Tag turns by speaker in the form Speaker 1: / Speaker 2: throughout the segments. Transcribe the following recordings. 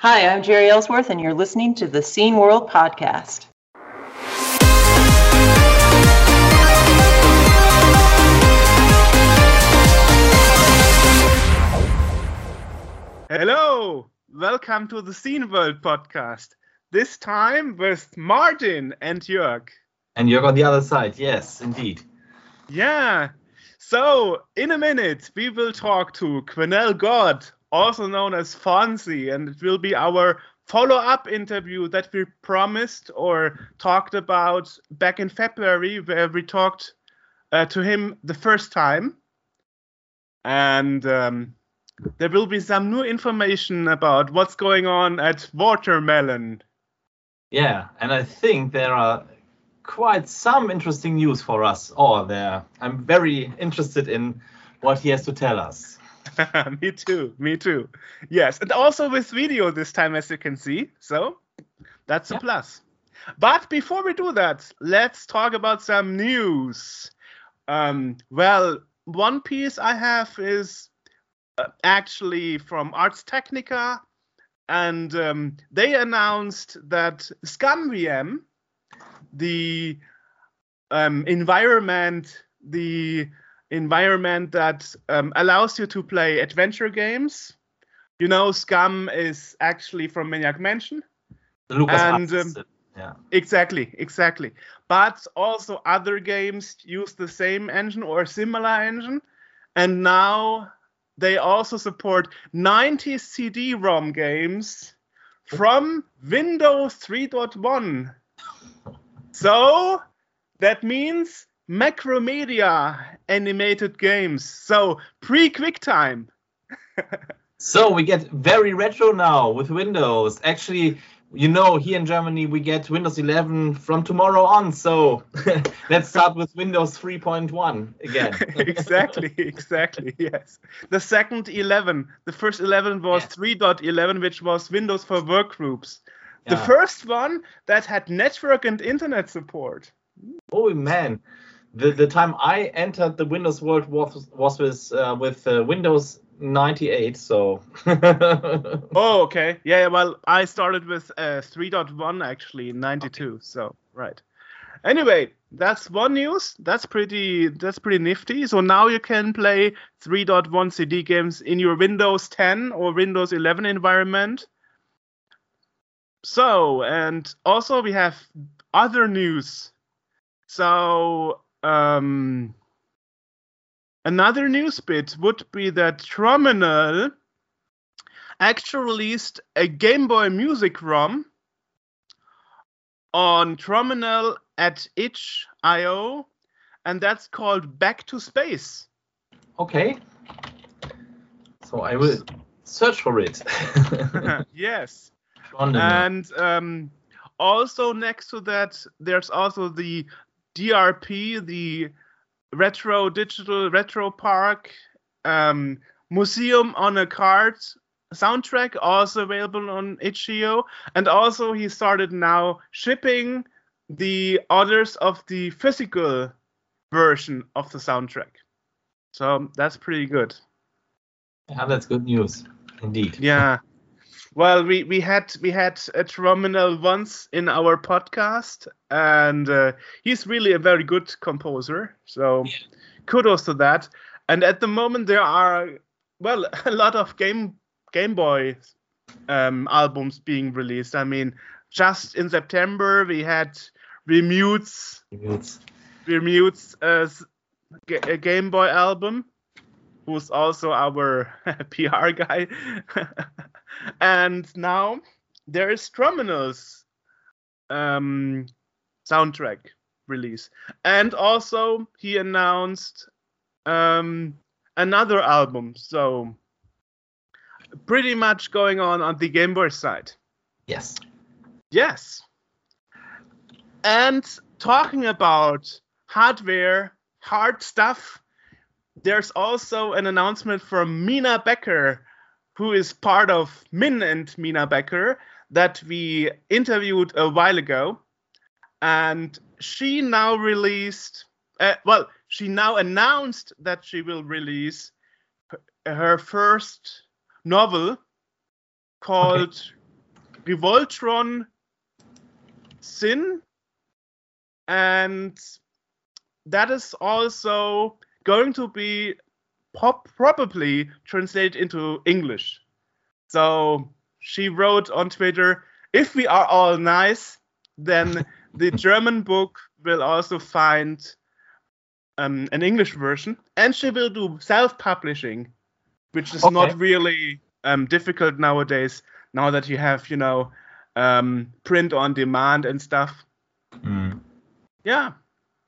Speaker 1: Hi, I'm Jeri Ellsworth, and you're listening to the Scene World Podcast.
Speaker 2: Hello, welcome to the Scene World Podcast. This time with Martin and Jörg.
Speaker 3: And Jörg on the other side, yes, indeed.
Speaker 2: Yeah. So, in a minute, we will talk to Quinnell God, also known as Fonzie, and it will be our follow up interview that we promised or talked about back in February, where we talked uh, to him the first time. And um, there will be some new information about what's going on at Watermelon.
Speaker 3: Yeah, and I think there are quite some interesting news for us all there. I'm very interested in what he has to tell us.
Speaker 2: me too, me too. Yes, and also with video this time, as you can see. So that's a plus. But before we do that, let's talk about some news. Um, well, one piece I have is uh, actually from Ars Technica, and um, they announced that ScummVM, the um, environment, the environment that um, allows you to play adventure games. You know, SCUMM is actually from Maniac Mansion.
Speaker 3: Lucas and um, yeah.
Speaker 2: Exactly, exactly. But also other games use the same engine or similar engine. And now they also support 90 CD-ROM games from Windows 3.1. So that means Macromedia animated games. So pre QuickTime.
Speaker 3: so we get very retro now with Windows. Actually, you know, here in Germany we get Windows 11 from tomorrow on. So let's start with Windows 3.1 again.
Speaker 2: exactly, exactly. Yes. The second 11, the first 11 was yeah. 3.11, which was Windows for workgroups. Yeah. The first one that had network and internet support.
Speaker 3: Oh man, the the time I entered the Windows world was was with uh, with uh, Windows 98. So.
Speaker 2: oh, okay. Yeah. Well, I started with uh, 3.1 actually in 92. Okay. So right. Anyway, that's one news. That's pretty. That's pretty nifty. So now you can play 3.1 CD games in your Windows 10 or Windows 11 environment. So and also we have other news. So um, another news bit would be that Terminal actually released a Game Boy Music ROM on Terminal at itch.io, and that's called Back to Space.
Speaker 3: Okay. So I will search for it.
Speaker 2: yes. And um, also next to that, there's also the DRP, the Retro Digital Retro Park um, Museum on a Card soundtrack, also available on itch.io. And also, he started now shipping the orders of the physical version of the soundtrack. So that's pretty good.
Speaker 3: Yeah, that's good news, indeed.
Speaker 2: Yeah. Well, we, we had we had a terminal once in our podcast, and uh, he's really a very good composer. So yeah. kudos to that. And at the moment, there are well a lot of game Game Boy um, albums being released. I mean, just in September we had Remutes
Speaker 3: Remutes
Speaker 2: Remutes uh, a Game Boy album, who's also our PR guy. and now there is Terminal's um, soundtrack release, and also he announced um, another album. So pretty much going on on the Game Boy side.
Speaker 3: Yes.
Speaker 2: Yes. And talking about hardware, hard stuff, there's also an announcement from Mina Becker who is part of Min and Mina Becker that we interviewed a while ago. And she now released, uh, well, she now announced that she will release her first novel called okay. Revoltron Sin, and that is also going to be pop- probably translated into English. So she wrote on Twitter, "If we are all nice, then the German book will also find um, an English version, and she will do self-publishing, which is
Speaker 3: Okay.
Speaker 2: not really um, difficult nowadays. Now that you have, you know, um, print on demand and stuff.
Speaker 3: Mm.
Speaker 2: Yeah,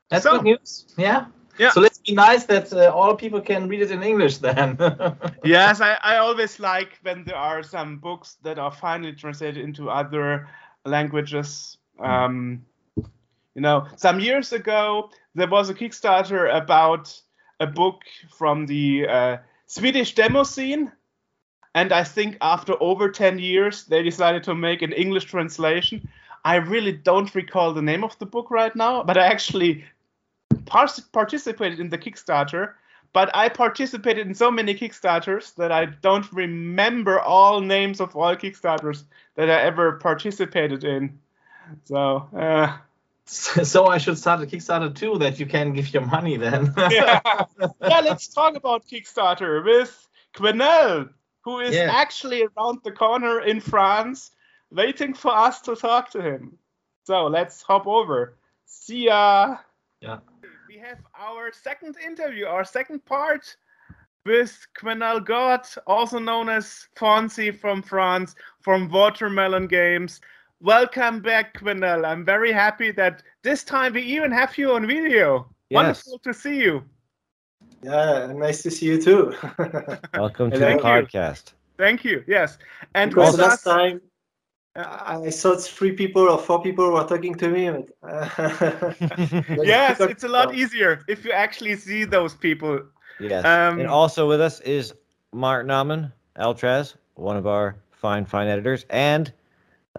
Speaker 3: That's
Speaker 2: So-
Speaker 3: good news. Yeah.
Speaker 2: Yeah.
Speaker 3: So let's be nice that uh, all people can read it in English then.
Speaker 2: yes, I, I always like when there are some books that are finally translated into other languages. Um, you know, some years ago there was a Kickstarter about a book from the uh, Swedish demo scene, and I think after over 10 years they decided to make an English translation. I really don't recall the name of the book right now, but I actually par- participated in the Kickstarter but I participated in so many Kickstarters that I don't remember all names of all Kickstarters that I ever participated in. So, uh,
Speaker 3: so I should start a Kickstarter too that you can give your money then.
Speaker 2: yeah. yeah, let's talk about Kickstarter with Quenelle, who is
Speaker 3: Yeah.
Speaker 2: actually around the corner in France, waiting for us to talk to him. So let's hop over. See ya.
Speaker 3: Yeah.
Speaker 2: We have our second interview, our second part with Quenelle God, also known as Fonzie from France, from Watermelon Games. Welcome back, Quenelle. I'm very happy that this time we even have you on video.
Speaker 4: Yes.
Speaker 2: Wonderful to see you.
Speaker 5: Yeah, nice to see you too.
Speaker 4: Welcome to
Speaker 2: Thank
Speaker 4: the
Speaker 2: you.
Speaker 4: podcast.
Speaker 2: Thank you. Yes. And
Speaker 5: because
Speaker 2: with
Speaker 5: last
Speaker 2: us,
Speaker 5: time I saw three people or four people were talking to me. But,
Speaker 2: yes, it's a lot easier if you actually see those people.
Speaker 4: yes.
Speaker 2: Um,
Speaker 4: and also with us is Mark Nauman, Altraz, one of our fine, fine editors, and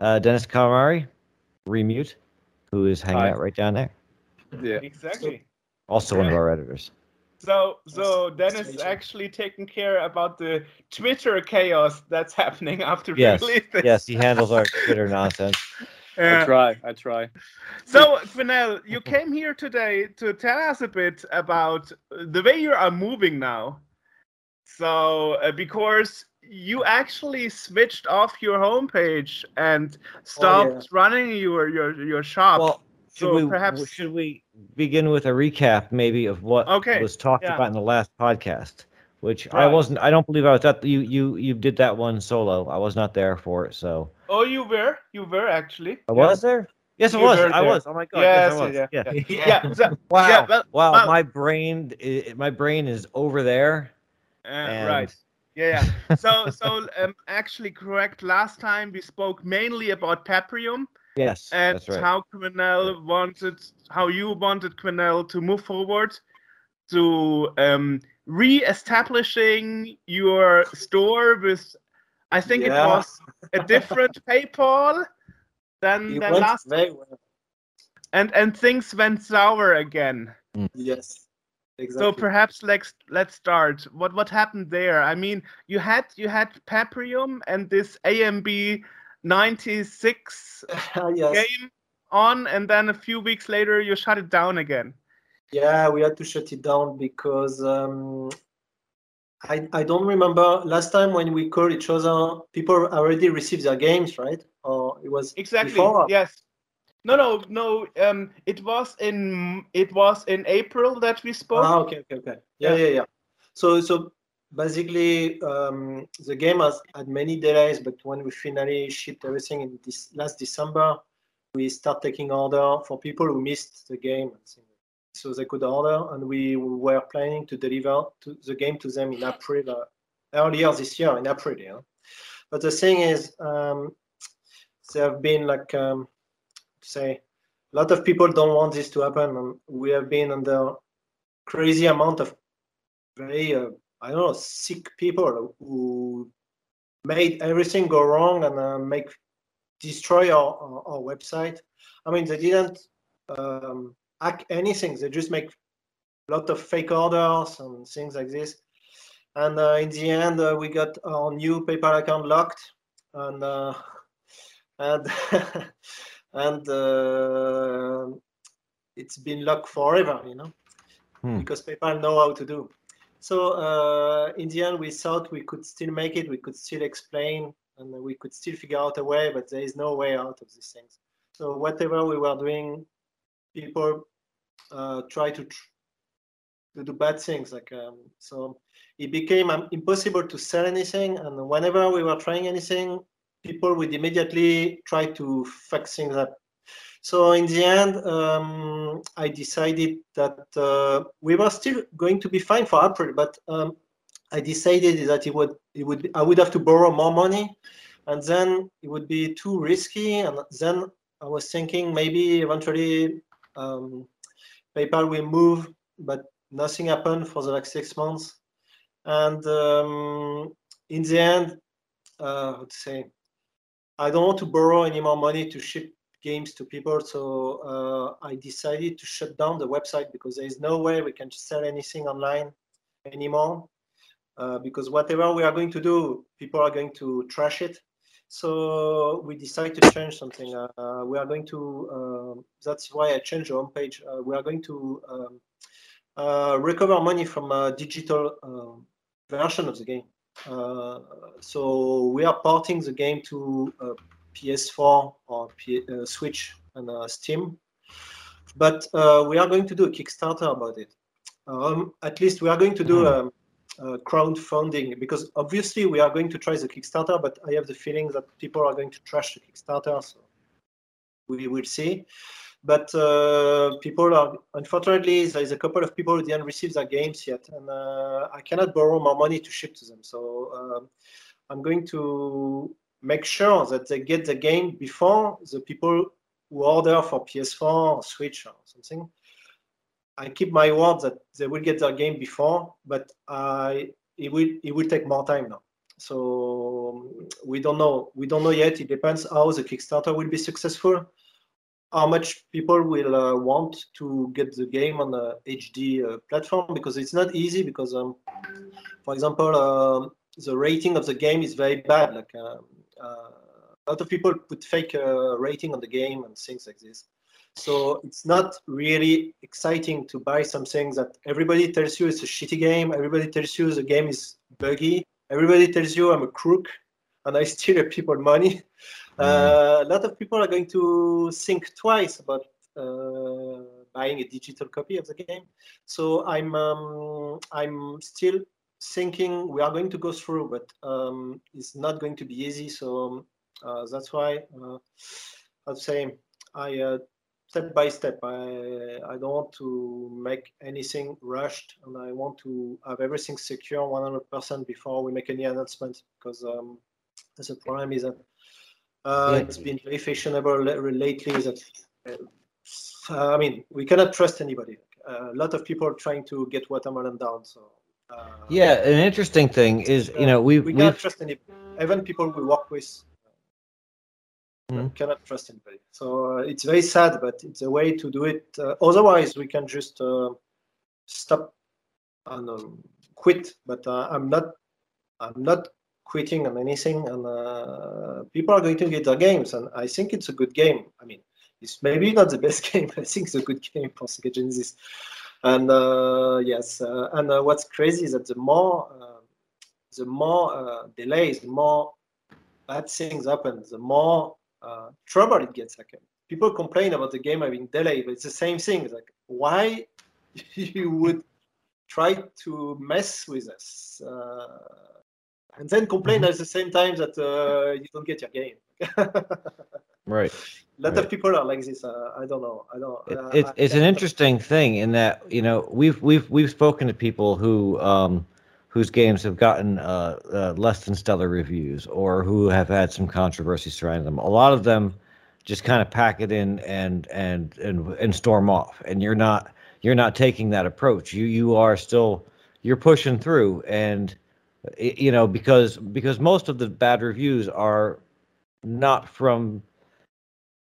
Speaker 4: uh, Dennis Calamari, Remute, who is hanging
Speaker 6: Hi.
Speaker 4: out right down there.
Speaker 6: Yeah.
Speaker 2: Exactly.
Speaker 4: Also one of our editors.
Speaker 2: So, so
Speaker 5: Nice- nice
Speaker 2: Dennis
Speaker 5: to meet you.
Speaker 2: actually taking care about the Twitter chaos that's happening after
Speaker 4: Yes.
Speaker 2: release this.
Speaker 4: Yes, he handles our Twitter nonsense.
Speaker 6: I
Speaker 2: Uh,
Speaker 6: try. I try.
Speaker 2: So, Quenelle, you came here today to tell us a bit about the way you are moving now. So, uh, because you actually switched off your homepage and stopped running your your your shop.
Speaker 4: Well, should
Speaker 2: So
Speaker 4: we
Speaker 2: perhaps-
Speaker 4: should we begin with a recap maybe of what
Speaker 2: Okay,
Speaker 4: was talked
Speaker 2: yeah.
Speaker 4: about in the last podcast? Which I wasn't. I don't believe I was at. You you you did that one solo. I was not there for it, so
Speaker 2: oh, you were, you were actually.
Speaker 4: I was there. Yes, I
Speaker 2: You
Speaker 4: was. I was. Oh my god.
Speaker 2: Yes,
Speaker 4: yes, I was.
Speaker 2: yeah,
Speaker 4: yeah.
Speaker 2: Yeah. yeah. So,
Speaker 4: Wow.
Speaker 2: Yeah, well-
Speaker 4: wow. my brain. my brain is over there.
Speaker 2: uh,
Speaker 4: And-
Speaker 2: right. Yeah, yeah. So, so um, actually, correct. Last time we spoke mainly about Paprium.
Speaker 4: Yes.
Speaker 2: and
Speaker 4: that's right.
Speaker 2: how Quenelle wanted, how you wanted Quenelle to move forward to um, re-establishing your store with, I think it was a different PayPal than,
Speaker 5: It
Speaker 2: than last,
Speaker 5: very well.
Speaker 2: and and things went sour again.
Speaker 5: Yes, Exactly.
Speaker 2: So perhaps let's let's start. What what happened there? I mean, you had you had Paprium and this AMB 96
Speaker 5: yes.
Speaker 2: game on, and then a few weeks later you shut it down again.
Speaker 5: Yeah, we had to shut it down because um, I I don't remember last time when we called each other. People already received their games, right? Or it was
Speaker 2: Exactly.
Speaker 5: before.
Speaker 2: Yes. No, no, no. Um, it was in it was in April that we spoke.
Speaker 5: Ah, okay, okay, okay. Yeah, yeah, yeah. So, so basically, um, the game has had many delays, but when we finally shipped everything in this last December, we start taking order for people who missed the game, so they could order, and we were planning to deliver to the game to them in April, uh, earlier this year in April. Yeah. But the thing is, um, there have been like um, say a lot of people don't want this to happen, and we have been under crazy amount of very uh, I don't know sick people who made everything go wrong and uh, make destroy our, our, our website. I mean, they didn't um, hack anything. They just make a lot of fake orders and things like this. And uh, in the end, uh, we got our new PayPal account locked, and uh, and and uh, it's been locked forever, you know,
Speaker 4: Hmm.
Speaker 5: because PayPal know how to do. So uh, in the end, we thought we could still make it, we could still explain, and we could still figure out a way, but there is no way out of these things. So whatever we were doing, people uh, try to tr- to do bad things. Like um, so, it became um, impossible to sell anything, and whenever we were trying anything, people would immediately try to fuck things up. So in the end, um, I decided that uh, we were still going to be fine for April, but um, I decided that it would it would be, I would have to borrow more money, and then it would be too risky. And then I was thinking maybe eventually um, PayPal will move, but nothing happened for the next six months. And um, in the end, uh, how to say, I don't want to borrow any more money to ship games to people. So uh, I decided to shut down the website because there is no way we can sell anything online anymore. Uh, because whatever we are going to do, people are going to trash it. So we decided to change something. Uh, we are going to. Uh, that's why I changed the homepage. Uh, we are going to um, uh, recover money from a digital um, version of the game. Uh, so we are porting the game to uh, PS4 or P- uh, Switch and uh, Steam. But uh, we are going to do a Kickstarter about it. Um, at least we are going to do a uh, crowdfunding because obviously we are going to try the Kickstarter, but I have the feeling that people are going to trash the Kickstarter. So we will see. But uh, people are unfortunately there is a couple of people who didn't receive their games yet, and uh, I cannot borrow more money to ship to them. So um, I'm going to make sure that they get the game before the people who order for PS4 or Switch or something. I keep my word that they will get their game before, but I it will it will take more time now. So we don't know. We don't know yet. It depends how the Kickstarter will be successful, how much people will uh, want to get the game on the HD uh, platform because it's not easy. Because um, for example, uh, the rating of the game is very bad. Like um, a lot of people put fake uh, rating on the game and things like this. So it's not really exciting to buy something that everybody tells you it's a shitty game. Everybody tells you the game is buggy. Everybody tells you I'm a crook and I steal people money. Uh, a lot of people are going to think twice about uh, buying a digital copy of the game. So I'm um, I'm still thinking we are going to go through, but um, it's not going to be easy. So uh, that's why uh, I'd say I uh, step by step. I I don't want to make anything rushed, and I want to have everything secure 100% before we make any announcement. Because um, the problem is that uh,
Speaker 4: Yeah.
Speaker 5: it's been very fashionable lately. That uh, I mean, we cannot trust anybody. A lot of people are trying to get watermelon down. So uh,
Speaker 4: Yeah, an interesting thing is, you know,
Speaker 5: we cannot
Speaker 4: we've
Speaker 5: trust any even people we work with
Speaker 4: Mhm.
Speaker 5: cannot trust anybody. So uh, it's very sad but it's a way to do it. Uh, otherwise we can just uh, stop and um, quit but uh, i'm not i'm not quitting on anything and uh, people are going to get their games and i think it's a good game. I mean it's maybe not the best game but i think it's a good game for sega genesis and uh, yes uh, and uh, what's crazy is that the more the more uh, delays, the more bad things happen, the more uh, trouble it gets. Like people complain about the game having delay, but it's the same thing. It's like why you would try to mess with us uh, and then complain at the same time that uh, you don't get your game. a
Speaker 4: right.
Speaker 5: lot
Speaker 4: Right.
Speaker 5: of people are like this. Uh, I don't know. I don't.
Speaker 4: It,
Speaker 5: uh,
Speaker 4: it's
Speaker 5: I
Speaker 4: it's an interesting thing in that you know we've we've we've spoken to people who um whose games have gotten uh, uh less than stellar reviews or who have had some controversy surrounding them. A lot of them just kind of pack it in and and and and storm off, and you're not you're not taking that approach. You you are still you're pushing through, and you know because because most of the bad reviews are not from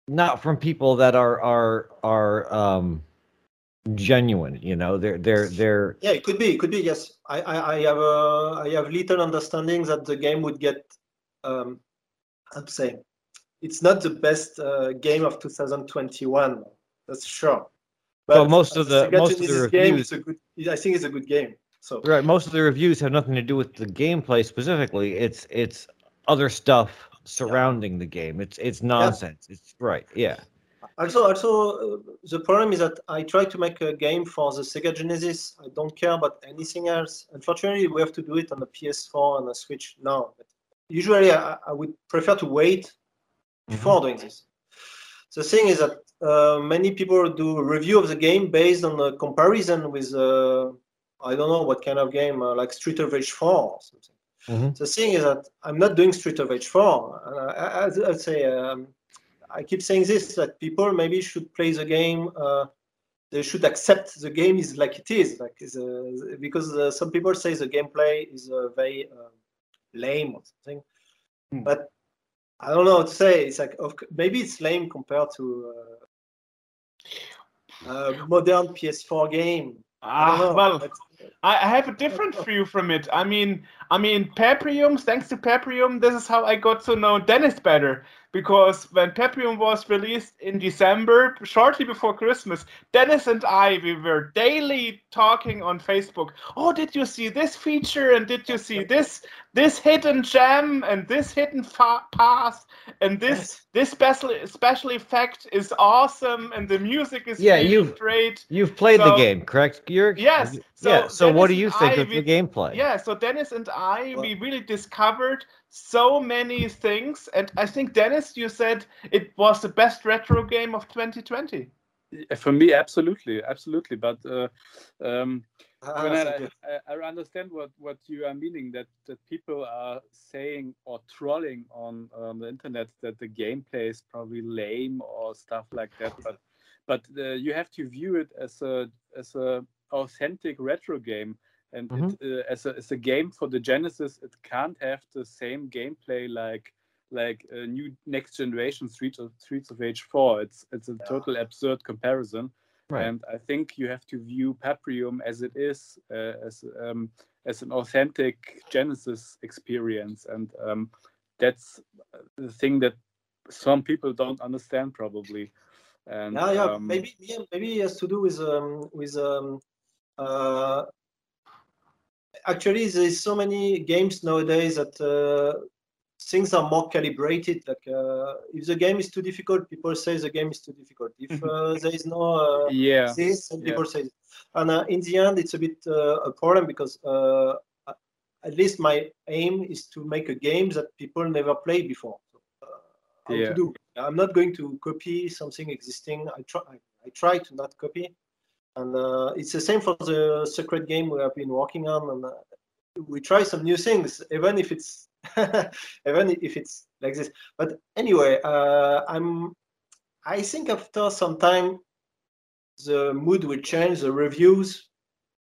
Speaker 4: not from people that are are are um genuine you know they're they're they're
Speaker 5: Yeah, it could be. It could be. Yes, I, I, I have a, I have little understanding that the game would get, um, how to say, it's not the best uh, game of 2021. That's sure.
Speaker 4: Well, most of the- most of the
Speaker 5: Genesis game, it's a good. I think it's a good game. So
Speaker 4: Right. Most of the reviews have nothing to do with the gameplay specifically. It's it's other stuff surrounding the game. It's it's nonsense. It's right. Yeah.
Speaker 5: Also, also uh, the problem is that I try to make a game for the Sega Genesis. I don't care about anything else. Unfortunately, we have to do it on the PS4 and the Switch now. But usually, I, I would prefer to wait before doing this. The thing is that uh, many people do a review of the game based on a comparison with uh, I don't know what kind of game uh, like Street of Rage 4 or something.
Speaker 4: Mhm.
Speaker 5: The thing is that I'm not doing Street of Rage 4. And I, I'd say um, I keep saying this that people maybe should play the game. Uh, they should accept the game is like it is, like is uh, because uh, some people say the gameplay is uh, very uh, lame or something.
Speaker 2: Hmm.
Speaker 5: But I don't know what to say. It's like of, maybe it's lame compared to uh, a modern PS4 game.
Speaker 2: Ah, well,
Speaker 5: but-
Speaker 2: I have a different view from it. I mean, I mean, Paprium. Thanks to Paprium, this is how I got to know Dennis better. Because when Paprium was released in December, shortly before Christmas, Dennis and I we were daily talking on Facebook. Oh, did you see this feature? And did you see this this hidden gem and this hidden fa- path and this this special special effect is awesome and the music is
Speaker 4: Yeah,
Speaker 2: really
Speaker 4: you've-
Speaker 2: great.
Speaker 4: You've played the game, correct? You're
Speaker 2: Yes, so
Speaker 4: yeah. So what do you think
Speaker 2: I,
Speaker 4: of the gameplay?
Speaker 2: Yeah, so Dennis and I,
Speaker 5: Well-
Speaker 2: we really discovered so many things, and I think Dennis, you said it was the best retro game of 2020.
Speaker 6: For me, absolutely, absolutely. But uh, um,
Speaker 5: Ah,
Speaker 6: Bernard,
Speaker 5: thank you.
Speaker 6: I, I, I understand what, what you are meaning that, that people are saying or trolling on, on the internet that the gameplay is probably lame or stuff like that. But but uh, you have to view it as a as a authentic retro game, and it, uh, as a as a game for the Genesis, it can't have the same gameplay like like a new next generation Streets of Streets of Rage 4. It's it's a total absurd comparison.
Speaker 4: Right.
Speaker 6: And I think you have to view Paprium as it is, uh, as um, as an authentic Genesis experience, and um, that's the thing that some people don't understand probably. And
Speaker 5: yeah, yeah.
Speaker 6: um,
Speaker 5: maybe yeah, maybe it has to do with um, with um, uh, actually there's so many games nowadays that uh, things are more calibrated. Like uh, if the game is too difficult, people say the game is too difficult. If uh, there is no uh,
Speaker 6: yeah,
Speaker 5: this, some
Speaker 6: yeah.
Speaker 5: people say, and uh, in the end, it's a bit uh, a problem because uh, at least my aim is to make a game that people never played before. So, uh, how
Speaker 6: Yeah.
Speaker 5: to do? I'm not going to copy something existing. I try. I, I try to not copy, and uh, it's the same for the secret game we have been working on. And uh, we try some new things, even if it's even if it's like this. But anyway, uh, I'm. I think after some time, the mood will change. The reviews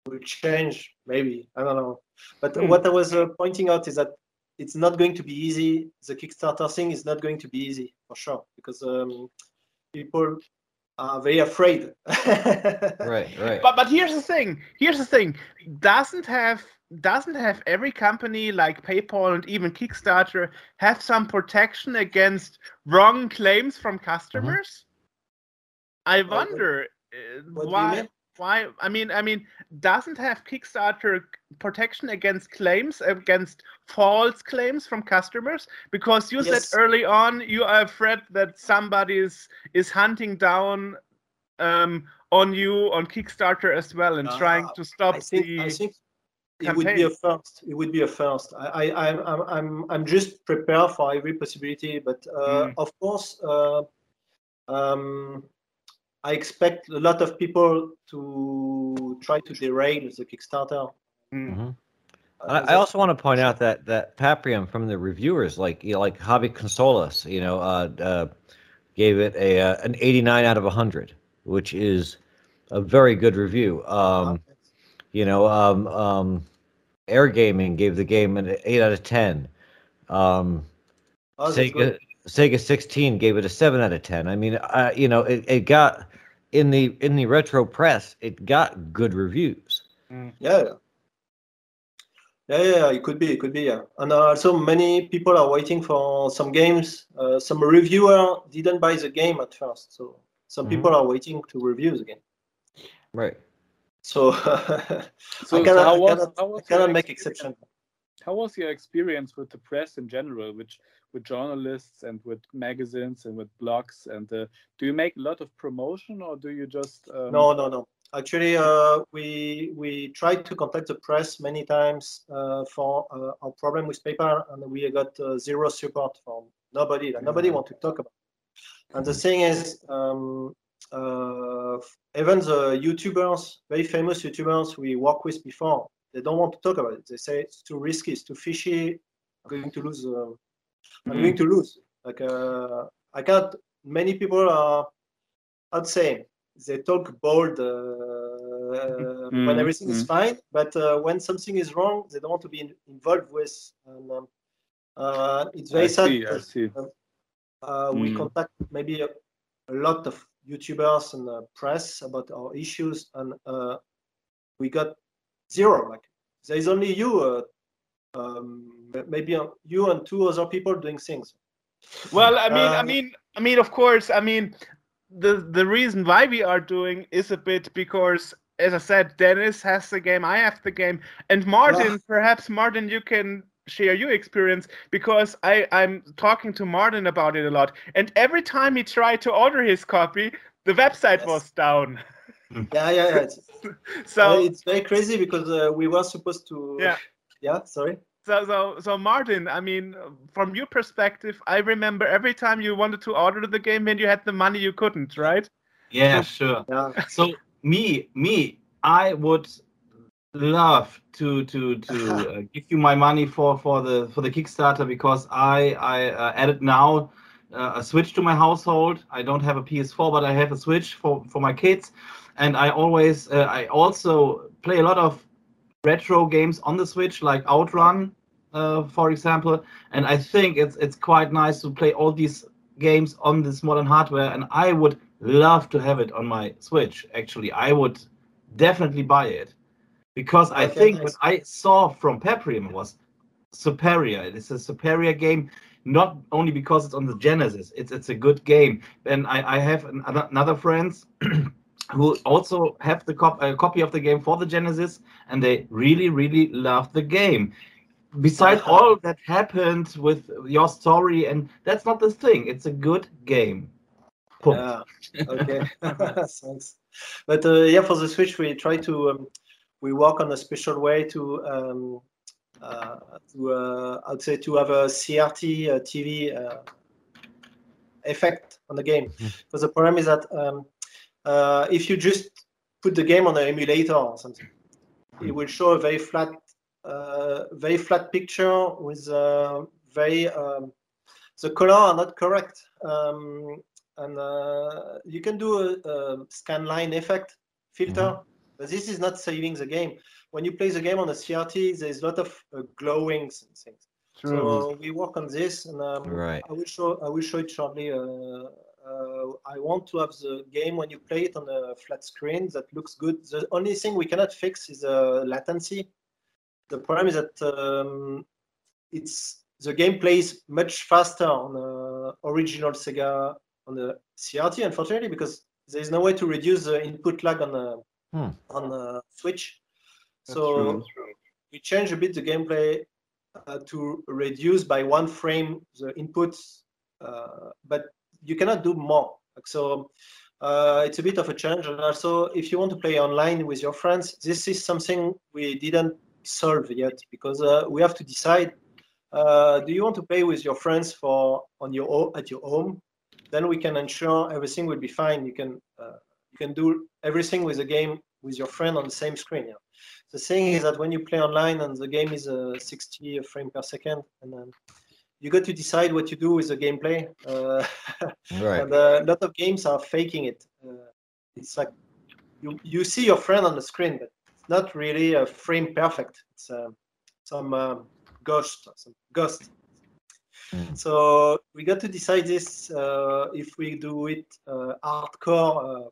Speaker 5: will change. Maybe I don't know. But
Speaker 2: Hmm.
Speaker 5: what I was uh, pointing out is that it's not going to be easy. The Kickstarter thing is not going to be easy for sure because um, people are very afraid.
Speaker 4: Right. Right.
Speaker 2: But but here's the thing. Here's the thing. Doesn't have doesn't have every company like PayPal and even Kickstarter have some protection against wrong claims from customers? I wonder uh,
Speaker 5: what do you
Speaker 2: why
Speaker 5: mean?
Speaker 2: Why I mean I mean doesn't have Kickstarter protection against claims against false claims from customers because you
Speaker 5: Yes.
Speaker 2: said early on you are afraid that somebody is is hunting down um, on you on Kickstarter as well and
Speaker 5: Uh,
Speaker 2: trying to stop
Speaker 5: I think,
Speaker 2: the
Speaker 5: I think it would be a first. It would be a first. I, I, I'm, I'm, I'm, I'm just prepared for every possibility. But uh,
Speaker 2: Mm.
Speaker 5: of course, uh, um, I expect a lot of people to try to derail the Kickstarter.
Speaker 2: Mm.
Speaker 4: Mhm.
Speaker 5: Uh,
Speaker 4: I, I also want to point out that that Paprium from the reviewers, like you know, like Hobby Consolas, you know, uh, uh, gave it a uh, an 89 out of 100, which is a very good review. Um, you know, um, um, Air Gaming gave the game an 8 out of 10. Um,
Speaker 5: Oh,
Speaker 4: Sega
Speaker 5: good.
Speaker 4: Sega 16 gave it a 7 out of 10. I mean, uh, you know, it, it got in the in the retro press, it got good reviews.
Speaker 5: Yeah. yeah. Yeah, yeah, it could be, it could be, yeah. And uh, also, many people are waiting for some games. Uh, some reviewer didn't buy the game at first, so some
Speaker 4: Mhm.
Speaker 5: people are waiting to review the game.
Speaker 4: Right.
Speaker 5: So,
Speaker 6: So,
Speaker 5: I
Speaker 6: so
Speaker 5: cannot,
Speaker 6: how
Speaker 5: I
Speaker 6: was,
Speaker 5: cannot,
Speaker 6: how
Speaker 5: I cannot make exception.
Speaker 6: How was your experience with the press in general, which with journalists and with magazines and with blogs? And uh, do you make a lot of promotion, or do you just um,
Speaker 5: No, no, no. Actually, uh, we we tried to contact the press many times uh, for uh, our problem with paper, and we got uh, zero support from nobody. Like, nobody want to talk about. it. And the thing is, um, uh, even the YouTubers, very famous YouTubers we work with before, they don't want to talk about it. They say it's too risky, it's too fishy. I'm going to lose. Uh, I'm going to lose. Like uh, I can't. Many people are. I'd say they talk bold uh, when
Speaker 6: Mhm,
Speaker 5: everything is fine, but uh, when something is wrong, they don't want to be in, involved with. And, um, uh, it's very
Speaker 6: I
Speaker 5: sad.
Speaker 6: see, I see.
Speaker 5: uh, we
Speaker 6: Mm.
Speaker 5: contact maybe a, a lot of YouTubers and uh, press about our issues, and uh, we got zero. Like there is only you, uh, um, maybe uh, you and two other people doing things.
Speaker 2: Well, I mean, I
Speaker 5: Um,
Speaker 2: mean, I mean, of course, I mean, the the reason why we are doing is a bit because, as I said, Dennis has the game, I have the game, and Martin, perhaps Martin, you can share your experience because I I'm talking to Martin about it a lot, and every time he tried to order his copy, the website
Speaker 5: Yes.
Speaker 2: was down.
Speaker 5: Yeah, yeah, yeah.
Speaker 2: So
Speaker 5: uh, it's very crazy because uh, we were supposed to.
Speaker 2: Yeah.
Speaker 5: Yeah. Sorry.
Speaker 2: So, so, so Martin, I mean, from your perspective, I remember every time you wanted to order the game when you had the money, you couldn't, right?
Speaker 3: Yeah, sure.
Speaker 5: Yeah.
Speaker 3: So me, me, I would love to to to uh, give you my money for for the for the Kickstarter because I I uh, added now uh, a Switch to my household. I don't have a PS4, but I have a Switch for for my kids, and I always uh, I also play a lot of retro games on the Switch, like Outrun, uh, for example. And I think it's it's quite nice to play all these games on this modern hardware, and I would love to have it on my Switch. Actually, I would definitely buy it because I
Speaker 5: Okay,
Speaker 3: think
Speaker 5: nice.
Speaker 3: what I saw from Paprium was superior. It is a superior game, not only because it's on the Genesis. It's it's a good game, and I I have an, another friends. Who also have the cop- a copy of the game for the Genesis, and they really, really love the game. Besides
Speaker 5: Uh-huh.
Speaker 3: all that happened with your story, and that's not the thing. It's a good game. Point.
Speaker 5: Yeah. Okay. Thanks. But uh, yeah, for the Switch, we try to um, we work on a special way to um, uh, to uh, I'd say to have a CRT uh, TV uh, effect on the game. Because the problem is that um, uh, if you just put the game on an emulator or something, it will show a very flat, uh, very flat picture with uh, very um, the color are not correct. Um, and uh, you can do a, a scan line effect filter, but this is not saving the game. When you play the game on a CRT, there's a lot of uh, glowings and things. So we work on this, and um,
Speaker 4: Right.
Speaker 5: I will show. I will show it shortly. Uh, uh, I want to have the game when you play it on a flat screen that looks good. The only thing we cannot fix is uh, latency. The problem is that um, it's the game plays much faster on the original Sega on the CRT, unfortunately, because there is no way to reduce the input lag on the
Speaker 4: Hmm.
Speaker 5: on the Switch.
Speaker 6: That's
Speaker 5: so
Speaker 6: true.
Speaker 5: we change a bit the gameplay uh, to reduce by one frame the inputs, uh, but you cannot do more. So uh, it's a bit of a challenge. And also, if you want to play online with your friends, this is something we didn't solve yet because uh, we have to decide: uh, do you want to play with your friends for on your at your home? Then we can ensure everything will be fine. You can uh, you can do everything with the game with your friend on the same screen. Yeah. The thing is that when you play online and the game is uh, 60 frame per second, and um, you got to decide what you do with the gameplay. Uh,
Speaker 4: Right.
Speaker 5: and uh, a lot of games are faking it. Uh, it's like you you see your friend on the screen, but it's not really a frame perfect. It's uh, some um, ghost, some ghost.
Speaker 4: Mm.
Speaker 5: So we got to decide this uh, if we do it uh, hardcore, uh,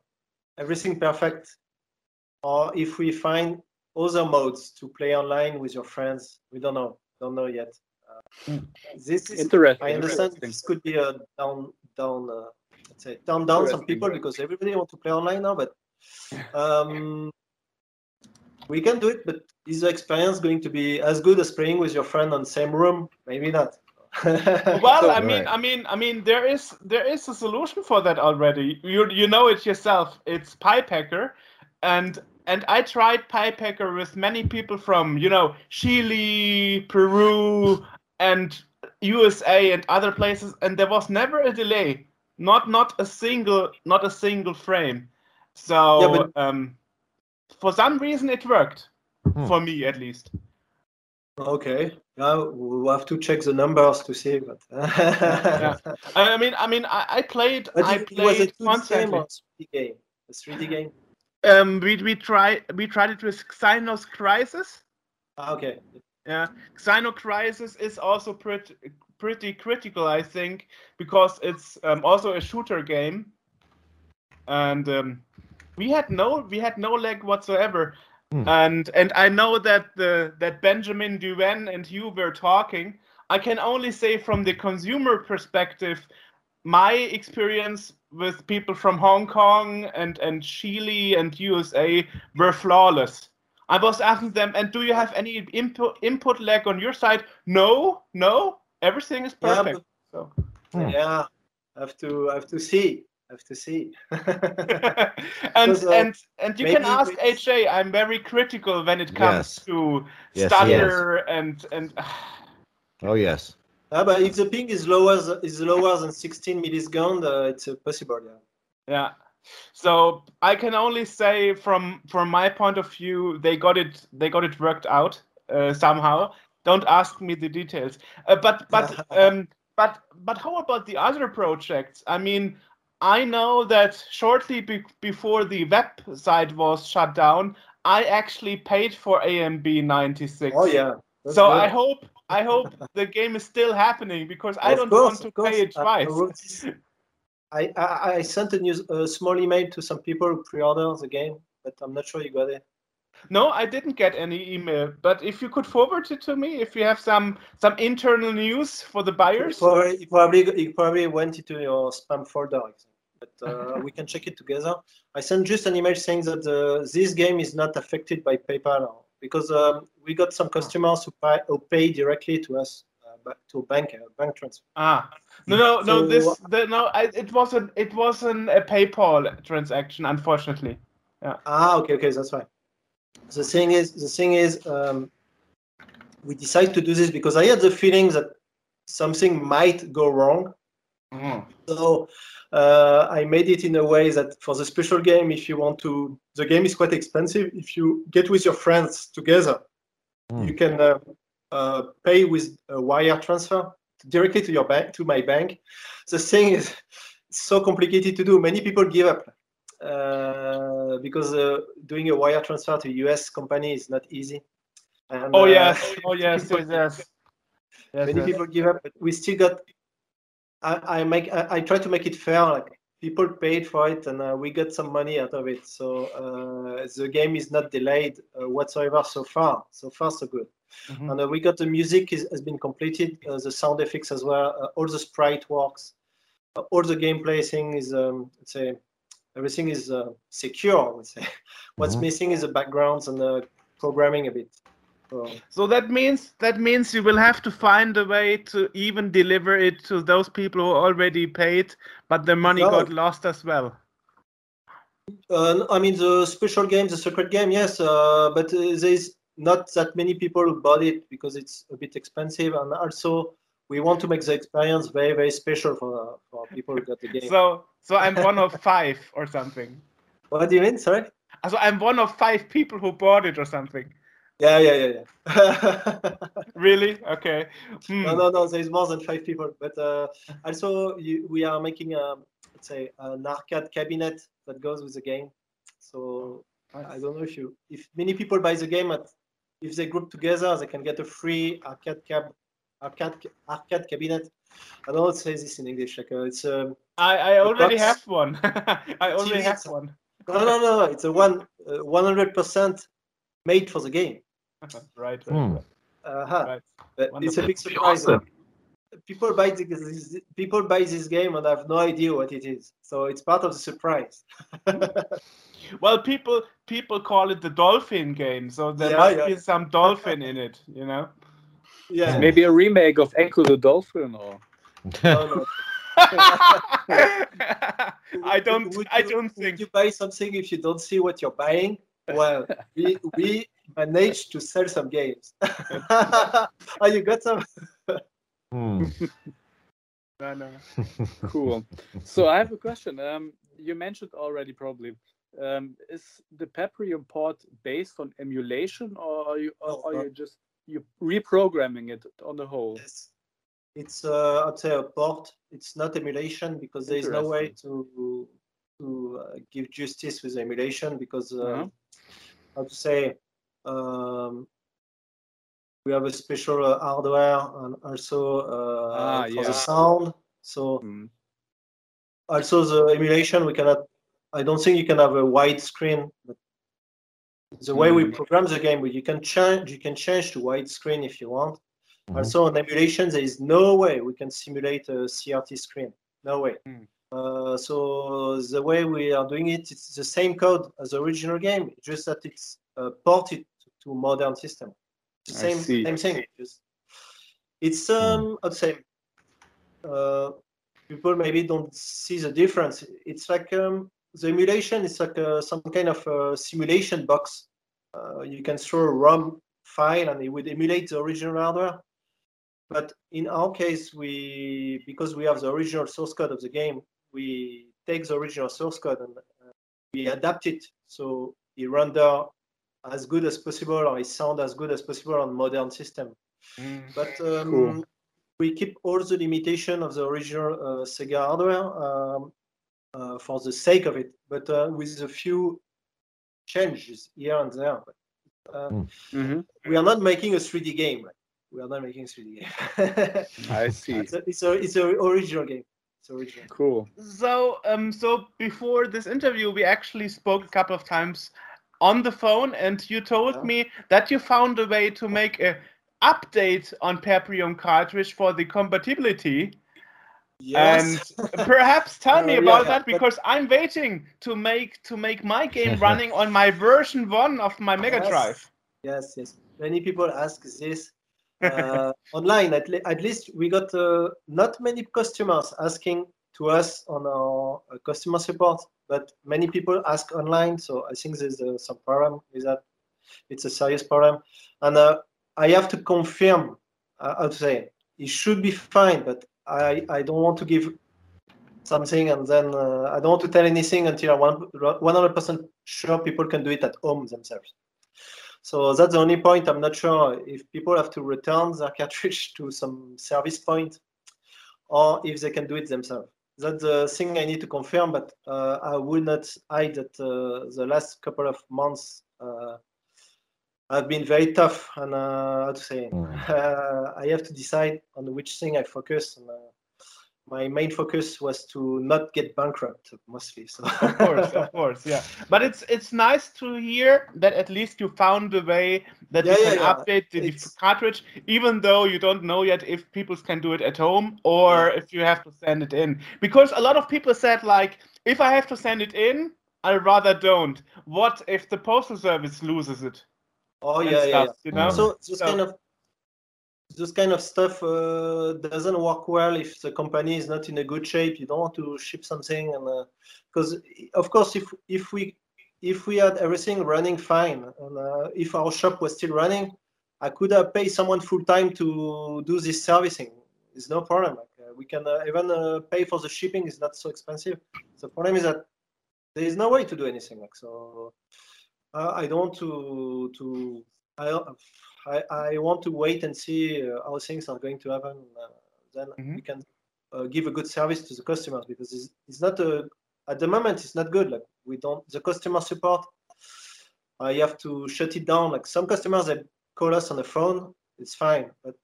Speaker 5: everything perfect, or if we find other modes to play online with your friends. We don't know, don't know yet. Uh, this is
Speaker 6: Interesting.
Speaker 5: I understand
Speaker 6: interesting.
Speaker 5: this could be a down down uh, let's say down down some people because everybody want to play online now, but um, we can do it. But is the experience going to be as good as playing with your friend on the same room? Maybe not.
Speaker 2: Well,
Speaker 5: So-
Speaker 2: I mean,
Speaker 4: Right.
Speaker 2: I mean, I mean, there is there is a solution for that already. You you know it yourself. It's PyPacker, and and I tried PyPacker with many people from you know Chile, Peru, and USA and other places, and there was never a delay. Not not a single not a single frame. So
Speaker 5: Yeah, but-
Speaker 2: um, for some reason it worked
Speaker 4: Hmm.
Speaker 2: for me at least.
Speaker 5: Okay. Yeah, we'll have to check the numbers to see. But
Speaker 2: I I mean, I mean, I, I played
Speaker 5: But
Speaker 2: I
Speaker 5: it, it was a
Speaker 2: played
Speaker 5: 2D game
Speaker 2: constantly.
Speaker 5: or 3D game? A 3D game?
Speaker 2: Um, we we try we tried it with Xynos Crisis.
Speaker 5: Ah, okay.
Speaker 2: Yeah, Xeno Crisis is also pretty pretty critical, I think, because it's um, also a shooter game, and um, we had no we had no lag whatsoever.
Speaker 4: Hmm.
Speaker 2: And and I know that the that Benjamin Duven and you were talking. I can only say from the consumer perspective, my experience with people from Hong Kong and and Chile and USA were flawless. I was asking them, and do you have any input input lag on your side? No, no, everything is
Speaker 5: Yeah,
Speaker 2: perfect.
Speaker 5: but-
Speaker 2: So.
Speaker 4: Hmm.
Speaker 5: Yeah, I have to I have to see. I have to see.
Speaker 2: and
Speaker 5: Because, uh,
Speaker 2: and and you can ask
Speaker 5: it's-
Speaker 2: AJ. I'm very critical when it comes
Speaker 4: Yes.
Speaker 2: to
Speaker 4: Yes,
Speaker 2: stutter and and.
Speaker 4: Oh yes.
Speaker 5: Ah, but if the ping is lower is lower than 16 milliseconds, uh, it's uh, possible. Yeah.
Speaker 2: Yeah. So I can only say from from my point of view, they got it they got it worked out uh, somehow. Don't ask me the details. Uh, but but um, but but how about the other projects? I mean, I know that shortly be- before the website was shut down, I actually paid for AMB 96.
Speaker 5: Oh yeah. That's
Speaker 2: So
Speaker 5: good.
Speaker 2: I hope I hope the game is still happening because I don't
Speaker 5: course,
Speaker 2: want to pay it twice.
Speaker 5: I, I, I sent a, news, a small email to some people who pre-order the game, but I'm not sure you got it.
Speaker 2: No, I didn't get any email. But if you could forward it to me, if you have some some internal news for the buyers.
Speaker 5: Probably, it probably it probably went into your spam folder, but uh, we can check it together. I sent just an email saying that uh, this game is not affected by PayPal because um, we got some customers who pay, who pay directly to us, to a bank, a bank transfer.
Speaker 2: Ah, no, no, no.
Speaker 5: So-
Speaker 2: This, the, no. I, it wasn't. It wasn't a PayPal transaction, unfortunately.
Speaker 5: Ah, okay, okay, that's fine. The thing is, the thing is, um, we decided to do this because I had the feeling that something might go wrong. So uh, I made it in a way that for the special game, if you want to, the game is quite expensive. If you get with your friends together,
Speaker 4: Hmm.
Speaker 5: you can uh, uh, pay with a wire transfer directly to your bank, to my bank. The thing is, it's so complicated to do. Many people give up uh, because uh, doing a wire transfer to US company is not easy. And,
Speaker 2: Oh
Speaker 5: uh,
Speaker 2: yes. Oh yes.
Speaker 5: people-
Speaker 2: Yes. yes.
Speaker 5: Many
Speaker 2: yes.
Speaker 5: people give up but we still got i, I make I, I try to make it fair like people paid for it and uh, we got some money out of it so uh, the game is not delayed uh, whatsoever so far so far so good
Speaker 2: Mhm.
Speaker 5: and uh, we got the music is, has been completed uh, the sound effects as well uh, all the sprite works uh, all the gameplay thing is um, let's say everything is uh, secure I would say what's
Speaker 4: Mhm.
Speaker 5: missing is the backgrounds and the programming a bit so,
Speaker 2: So that means that means you will have to find a way to even deliver it to those people who already paid, but the money
Speaker 5: No.
Speaker 2: got lost as well.
Speaker 5: Uh, I mean, the special game, the secret game, yes, uh, but uh, there's not that many people bought it because it's a bit expensive, and also we want to make the experience very, very special for for people who got the game.
Speaker 2: So so I'm one of five or something.
Speaker 5: what do you mean? Sorry?
Speaker 2: So I'm one of five people who bought it or something.
Speaker 5: Yeah, yeah, yeah, yeah.
Speaker 2: Really? Okay. Hmm.
Speaker 5: no, no, no. There's more than five people, but uh, also you, we are making a let's say an arcade cabinet that goes with the game. So I don't know if you if many people buy the game at if they group together they can get a free arcade cab arcade arcade cabinet. I don't know how to say this in English. Like uh, it's um
Speaker 2: I, I already
Speaker 5: box-
Speaker 2: have one. I already have one.
Speaker 5: no no no it's a one uh, one hundred percent made for the game.
Speaker 2: right. right.
Speaker 4: Hmm.
Speaker 5: Uh-huh.
Speaker 2: Right.
Speaker 5: It's a big surprise.
Speaker 3: Awesome.
Speaker 5: People buy this, people buy this game and I have no idea what it is. So it's part of the surprise.
Speaker 2: Well, people people call it the dolphin game, so there
Speaker 5: Yeah,
Speaker 2: must
Speaker 5: yeah.
Speaker 2: be some dolphin in it, you know.
Speaker 5: yeah.
Speaker 6: Maybe a remake of Ecco the Dolphin or
Speaker 5: No, no.
Speaker 2: I don't.
Speaker 5: Would
Speaker 2: I don't
Speaker 5: would
Speaker 2: think.
Speaker 5: you buy something if you don't see what you're buying? Well, we we managed to sell some games. oh, you got some?
Speaker 4: Hmm.
Speaker 2: No, no.
Speaker 6: cool. so I have a question. Um, you mentioned already probably. Um, is the Paprium port based on emulation, or are you, or
Speaker 5: No,
Speaker 6: are
Speaker 5: no.
Speaker 6: you just you reprogramming it on the whole?
Speaker 5: Yes. It's uh, I'd say a port. It's not emulation because there is no way to to uh, give justice with emulation because uh,
Speaker 6: Uh-huh.
Speaker 5: how to say um, we have a special uh, hardware and also uh,
Speaker 6: Ah,
Speaker 5: for
Speaker 6: yeah.
Speaker 5: the sound. So
Speaker 6: Mm.
Speaker 5: also the emulation we cannot. I don't think you can have a wide screen. But the way we
Speaker 6: Mm.
Speaker 5: program the game, you can change. You can change to wide screen if you want.
Speaker 4: Mhm.
Speaker 5: Also on emulation, there is no way we can simulate a CRT screen. No way.
Speaker 6: Hmm.
Speaker 5: Uh, so the way we are doing it, it's the same code as the original game, just that it's uh, ported to modern system. The same same thing. It's um, I'd say uh, people maybe don't see the difference. It's like um, the emulation is like a, some kind of a simulation box. Uh, you can throw a ROM file and it would emulate the original hardware. But in our case, we because we have the original source code of the game, we take the original source code and uh, we adapt it so it render as good as possible or it sound as good as possible on modern system.
Speaker 2: Mm.
Speaker 5: But um,
Speaker 6: Cool.
Speaker 5: we keep all the limitation of the original uh, Sega hardware um, uh, for the sake of it, but uh, with a few changes here and there. But, uh,
Speaker 4: Mm.
Speaker 6: hmm
Speaker 5: we are not making a 3D game. Like, we are not making a 3D game.
Speaker 6: I see.
Speaker 5: it's a, it's a it's a original game. It's original.
Speaker 6: Cool.
Speaker 2: So, um, so before this interview, we actually spoke a couple of times on the phone, and you told
Speaker 5: Yeah.
Speaker 2: me that you found a way to make a update on Paprium cartridge for the compatibility.
Speaker 5: Yes.
Speaker 2: And perhaps tell me about
Speaker 5: yeah,
Speaker 2: that
Speaker 5: but-
Speaker 2: because I'm waiting to make to make my game running on my version one of my Mega
Speaker 5: Yes.
Speaker 2: Drive.
Speaker 5: Yes, yes. Many people ask this uh, online. At, le- at least we got uh, not many customers asking to us on our uh, customer support, but many people ask online. So I think there's uh, some problem with that. It's a serious problem, and uh, I have to confirm. Uh, how to say it should be fine, but I I don't want to give something and then uh, I don't want to tell anything until I'm 100% sure people can do it at home themselves. So that's the only point. I'm not sure if people have to return their cartridge to some service point or if they can do it themselves. That's the thing I need to confirm, but uh, I will not hide that uh, the last couple of months uh, have been very tough. And uh, how to say,
Speaker 4: Mm.
Speaker 5: uh, I have to decide on which thing I focus. And, uh, my main focus was to not get bankrupt, mostly. So
Speaker 2: Of course, of course, yeah. But it's it's nice to hear that at least you found a way that
Speaker 5: Yeah,
Speaker 2: you
Speaker 5: yeah,
Speaker 2: can
Speaker 5: yeah.
Speaker 2: update the
Speaker 5: It's-
Speaker 2: cartridge, even though you don't know yet if people can do it at home or if you have to send it in. Because a lot of people said like, if I have to send it in, I rather don't. What if the postal service loses it?
Speaker 5: Oh yeah, yeah,
Speaker 2: You know.
Speaker 5: So this
Speaker 2: So-
Speaker 5: kind of this kind of stuff uh, doesn't work well if the company is not in a good shape. You don't want to ship something, and because of course, if if we if we had everything running fine, and uh, if our shop was still running, I could have paid someone full time to do this servicing. It's no problem. Like, uh, we can uh, even uh, pay for the shipping. It's not so expensive. The problem is that there is no way to do anything. Like so, uh, I don't want to to I, I I want to wait and see uh, how things are going to happen. Uh, then
Speaker 2: Mhm.
Speaker 5: we can uh, give a good service to the customers because it's, it's not a at the moment it's not good. Like we don't the customer support. I have to shut it down. Like some customers they call us on the phone, it's fine, but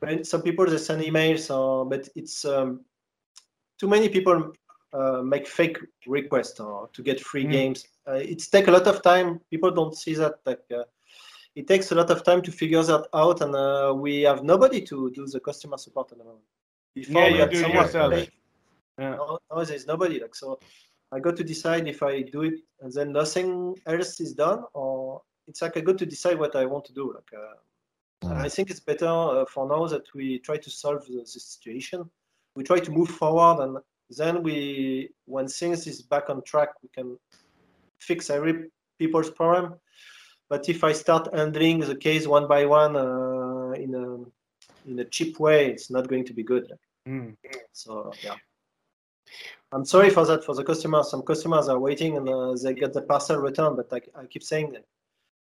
Speaker 5: when some people they send emails. Uh, but it's um, too many people uh, make fake requests or to get free
Speaker 2: Mm.
Speaker 5: games. Uh, it's take a lot of time. People don't see that. Like, uh, it takes a lot of time to figure that out, and uh, we have nobody to do the customer support at the moment. Before
Speaker 2: Yeah,
Speaker 5: we
Speaker 2: you
Speaker 5: had
Speaker 2: do it
Speaker 5: someone
Speaker 2: yourself.
Speaker 5: pay.
Speaker 2: Yeah.
Speaker 5: Now, now there's nobody. Like so, I got to decide if I do it and then nothing else is done, or it's like I got to decide what I want to do. Like. Uh, I think it's better uh, for now that we try to solve the, the situation. We try to move forward, and then we, when things is back on track, we can fix every people's problem. But if I start handling the case one by one uh, in a in a cheap way, it's not going to be good.
Speaker 2: Mm.
Speaker 5: So yeah. I'm sorry for that for the customers. Some customers are waiting and uh, they get the parcel returned, but I, I keep saying that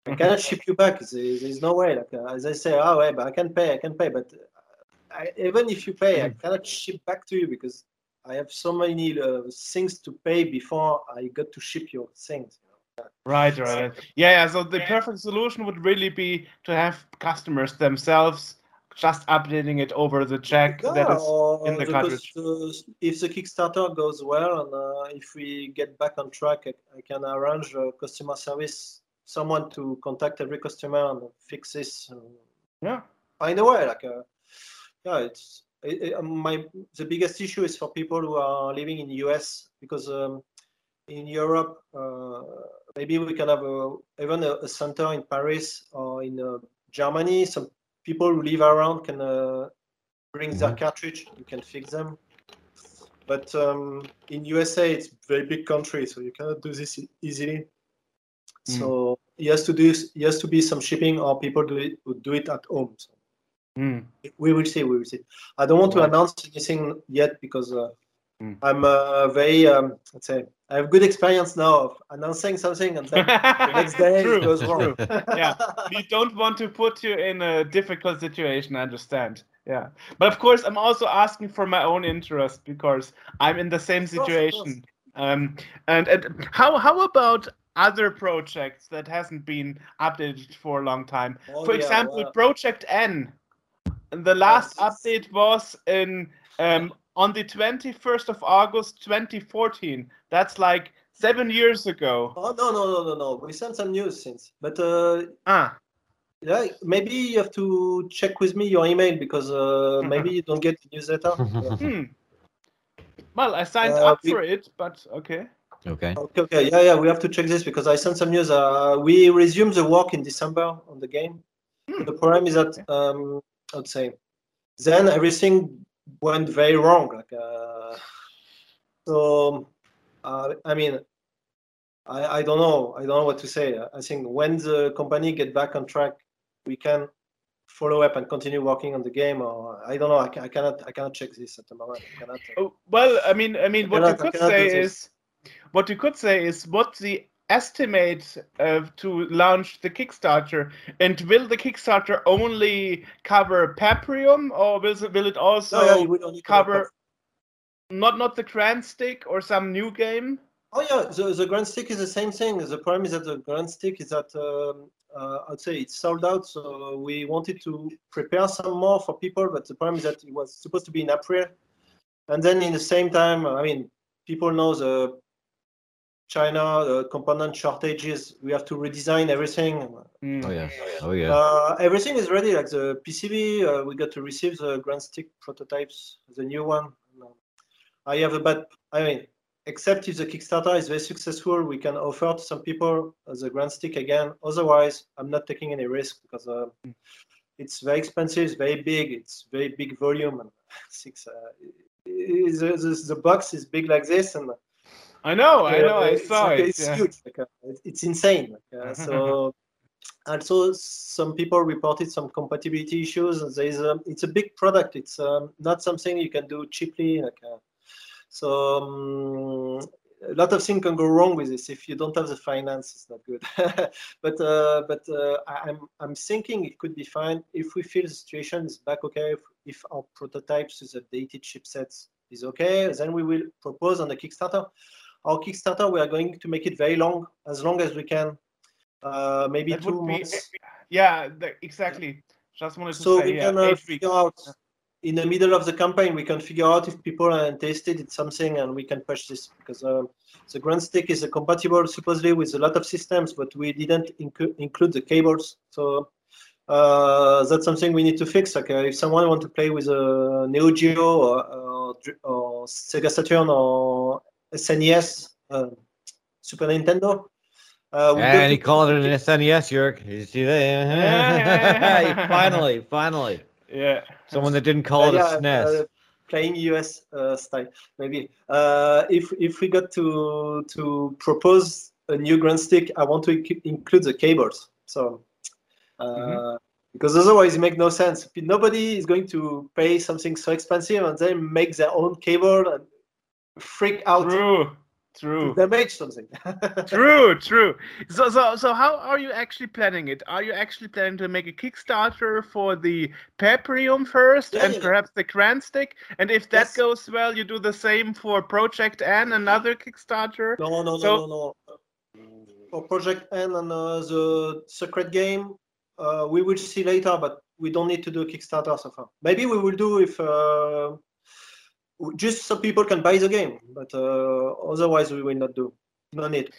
Speaker 5: I cannot ship you back. There, there's no way. Like uh, as I say, oh, yeah, but I can pay, I can pay, but uh, I, even if you pay, I cannot ship back to you because I have so many uh, things to pay before I got to ship your things.
Speaker 2: Right, right. Yeah, yeah. So the perfect solution would really be to have customers themselves just updating it over the check
Speaker 5: Yeah,
Speaker 2: is
Speaker 5: or
Speaker 2: in the cartridge.
Speaker 5: uh, if the Kickstarter goes well and uh, if we get back on track, I, I can arrange a customer service, someone to contact every customer and fix this. And
Speaker 2: Yeah.
Speaker 5: find a way. Like, uh, yeah, it's it, it, my the biggest issue is for people who are living in the US because um, in Europe uh, maybe we can have a, even a, a center in Paris or in uh, Germany. Some people who live around can uh, bring their cartridge. You can fix them. But um, in USA, it's very big country, so you cannot do this easily. So it has to do it has to be some shipping, or people do it would do it at home. So
Speaker 2: Mm.
Speaker 5: we will see. We will see. I don't want to announce anything yet because uh,
Speaker 2: Mm.
Speaker 5: I'm uh, very um, let's say I have good experience now of announcing something and then the next day it goes wrong.
Speaker 2: Yeah. we don't want to put you in a difficult situation, I understand. Yeah. But of course, I'm also asking for my own interest because I'm in the same
Speaker 5: Of course, of
Speaker 2: situation. Um, and, and how how about other projects that hasn't been updated for a long time?
Speaker 5: Oh,
Speaker 2: for
Speaker 5: yeah,
Speaker 2: example,
Speaker 5: well,
Speaker 2: Project N. The last
Speaker 5: Yes.
Speaker 2: update was in um, on the 21st of August 2014. That's like seven years ago.
Speaker 5: oh no no no no no. We sent some news since, but uh,
Speaker 2: Ah,
Speaker 5: yeah, maybe you have to check with me your email because uh, maybe you don't get the newsletter. Yeah.
Speaker 2: Hmm. Well, I signed
Speaker 5: Uh,
Speaker 2: up
Speaker 5: we-
Speaker 2: for it, but okay.
Speaker 4: Okay.
Speaker 5: Okay, okay, yeah, yeah, we have to check this because I sent some news. Uh, we resumed the work in December on the game.
Speaker 2: Hmm.
Speaker 5: The problem is that um, I'd say then everything went very wrong. Like, uh, so uh, I mean, I, I don't know. I don't know what to say. I think when the company get back on track, we can follow up and continue working on the game. Or I don't know. I, I cannot. I cannot check this at the moment. I cannot. uh,
Speaker 2: Oh, Well, I mean, I mean, what you
Speaker 5: cannot- I
Speaker 2: could say is, what you could say is, what the estimate uh, to launch the Kickstarter, and will the Kickstarter only cover Paprium, or will it, will it also
Speaker 5: No, yeah, don't need
Speaker 2: cover not not the Grand Stick or some new game?
Speaker 5: Oh yeah, the, the Grand Stick is the same thing. The problem is that the Grand Stick is that um, uh, I'd say it's sold out. So we wanted to prepare some more for people, but the problem is that it was supposed to be in April, and then in the same time, I mean, people know the China the component shortages. We have to redesign everything.
Speaker 2: Hmm.
Speaker 4: Oh yeah. Oh yeah.
Speaker 5: Uh, everything is ready. Like the PCB, uh, we got to receive the Grand Stick prototypes, the new one. I have a bad. I mean, except if the Kickstarter is very successful, we can offer to some people uh, the Grand Stick again. Otherwise, I'm not taking any risk because uh, it's very expensive, it's very big, it's very big volume, and six. Uh, is- the, the, the box is big like this, and
Speaker 2: I know, I know, I saw
Speaker 5: like,
Speaker 2: it.
Speaker 5: It's
Speaker 2: yeah.
Speaker 5: huge. Like, uh, it's insane. Like, uh, so also some people reported some compatibility issues. and There is a, it's a big product. It's um, not something you can do cheaply. Like, uh, so um, a lot of things can go wrong with this if you don't have the finance. It's not good. but uh, but uh, I- I'm I'm thinking it could be fine if we feel the situation is back okay. If, if our prototypes with updated chipsets is okay, then we will propose on the Kickstarter. Our Kickstarter, we are going to make it very long, as long as we can. Uh, maybe
Speaker 2: That
Speaker 5: two
Speaker 2: would be,
Speaker 5: months.
Speaker 2: yeah, the, exactly. Just wanted to
Speaker 5: So
Speaker 2: say,
Speaker 5: we
Speaker 2: yeah,
Speaker 5: can uh, figure out in the middle of the campaign, we can figure out if people are interested in something and we can push this because uh, the Grand Stick is compatible supposedly with a lot of systems, but we didn't inc- include the cables. So uh, that's something we need to fix. Like uh, if someone want to play with a Neo Geo or, or, or Sega Saturn or SNES, uh, Super Nintendo.
Speaker 4: Uh, and he called it an SNES, Jörg. You see that? finally, finally.
Speaker 2: Yeah.
Speaker 4: Someone that didn't call it yeah, a SNES.
Speaker 5: Uh, playing US uh, style, maybe. Uh, if if we got to to propose a new Grand Stick, I want to include the cables. So. Mm-hmm. Because otherwise, it makes no sense. Nobody is going to pay something so expensive and then make their own cable and freak out.
Speaker 2: True. True.
Speaker 5: Damage something.
Speaker 2: true, true. So, so, so, how are you actually planning it? Are you actually planning to make a Kickstarter for the Paprium first, yeah, and yeah. perhaps the Grand Stick? And if that yes. goes well, you do the same for Project N, another Kickstarter.
Speaker 5: No, no, so, no, no, no. For Project N and uh, the Secret Game, uh, we will see later, but we don't need to do a Kickstarter so far. Maybe we will do if. Uh, just so people can buy the game, but uh, otherwise we will not do. No need.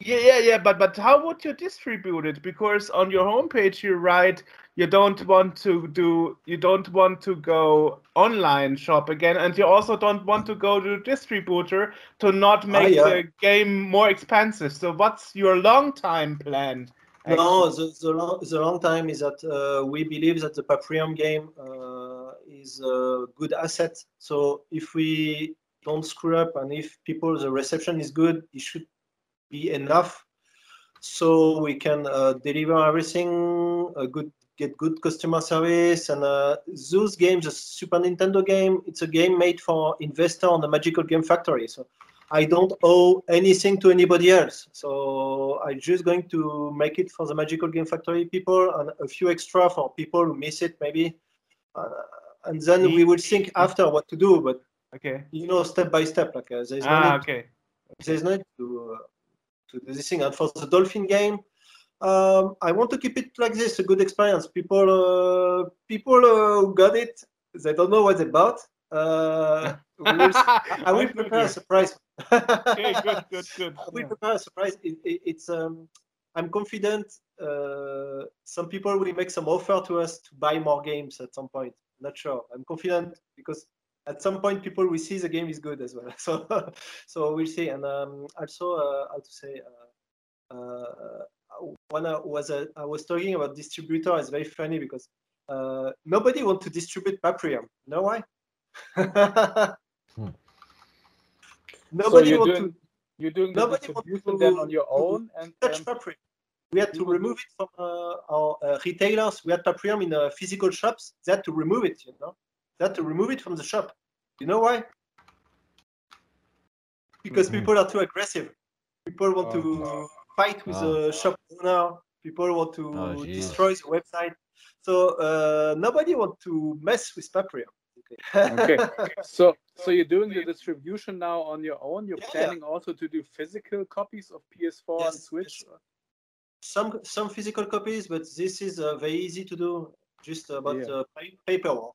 Speaker 2: Yeah, yeah, yeah, but but how would you distribute it? Because on your homepage you write you don't want to do you don't want to go online shop again, and you also don't want to go to distributor to not ah, make ah, yeah. the game more expensive. So what's your long time plan?
Speaker 5: No, the, the, long, the long time is that uh, we believe that the Paprium game uh, is a good asset. So if we don't screw up and if people, the reception is good, it should be enough. So we can uh, deliver everything, a good get good customer service and uh, those games a super nintendo game it's a game made for investor on the magical game factory so I don't owe anything to anybody else. So I'm just going to make it for the Magical Game Factory people and a few extra for people who miss it maybe. Uh, and then we will think after what to do. But
Speaker 2: okay,
Speaker 5: you know, step by step. Like uh, there's no
Speaker 2: ah,
Speaker 5: need
Speaker 2: okay.
Speaker 5: There's no need to uh, to do this thing. And for the Dolphin game, um, I want to keep it like this, a good experience. People, uh, people uh, who got it, they don't know what about. Uh, will, I will prepare a surprise.
Speaker 2: okay, good, good, good. I
Speaker 5: will prepare a surprise. It, it, it's um, I'm confident. Uh, some people will make some offer to us to buy more games at some point. Not sure. I'm confident because at some point people will see the game is good as well. So, so we'll see. And um, also, uh, how to say. Uh, uh when I was uh, I was talking about distributor, it's very funny because uh, nobody want to distribute Paprium. You know why?
Speaker 6: hmm. Nobody so you're doing, to, you're doing the distribution then on your own and
Speaker 5: touch um, We had to remove it from uh, our uh, retailers. We had Paprium in uh, physical shops. They had to remove it, you know. They had to remove it from the shop. You know why? Because mm-hmm. people are too aggressive. People want oh, to no. fight with oh. the shop owner. People want to oh, destroy the website. So uh, nobody want to mess with Paprium
Speaker 6: okay. So so you're doing the distribution now on your own. You're yeah, planning yeah. also to do physical copies of PS4 yes, and Switch. Yes.
Speaker 5: Some some physical copies, but this is uh, very easy to do. Just about yeah. uh, paperwork,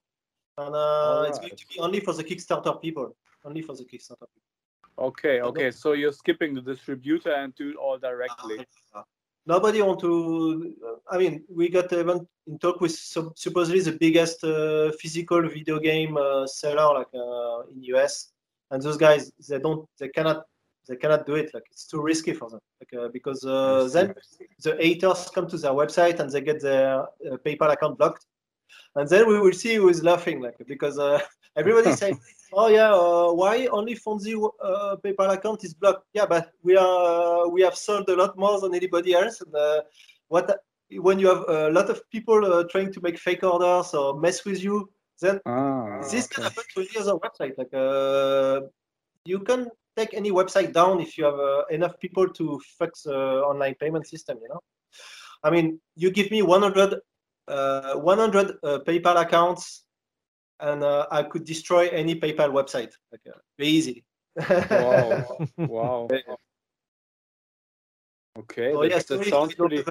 Speaker 5: and uh, right. it's going to be only for the Kickstarter people. Only for the Kickstarter people.
Speaker 6: Okay, okay. So you're skipping the distributor and do it all directly.
Speaker 5: Uh, nobody want to. I mean, we got even in talk with supposedly the biggest uh, physical video game uh, seller like uh, in US, and those guys they don't they cannot they cannot do it like it's too risky for them like, uh, because uh, then the haters come to their website and they get their uh, PayPal account blocked, and then we will see who is laughing like because everybody say oh yeah, uh, why only Fonzie uh, PayPal account is blocked? Yeah, but we are we have sold a lot more than anybody else. And uh, what when you have a lot of people uh, trying to make fake orders or mess with you, then ah, this okay. can happen to any other website. Like uh, you can take any website down if you have uh, enough people to fix online payment system. You know, I mean, you give me 100 100 PayPal accounts and uh, I could destroy any PayPal website like uh, very easily.
Speaker 6: wow! wow! Okay.
Speaker 5: So, yes, that sounds pretty.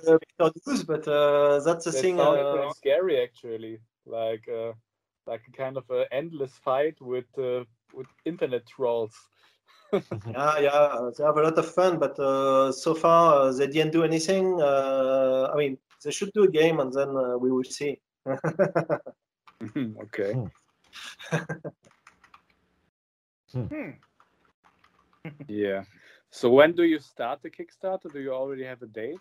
Speaker 5: News, but uh, that's the
Speaker 6: that
Speaker 5: thing.
Speaker 6: Uh, scary, actually. Like, uh, like a kind of an endless fight with uh, with internet trolls.
Speaker 5: Yeah, yeah, they have a lot of fun, but uh, so far uh, they didn't do anything. Uh, I mean, they should do a game, and then uh, we will see.
Speaker 6: okay.
Speaker 2: Hmm.
Speaker 6: Yeah. So when do you start the Kickstarter? Do you already have a date?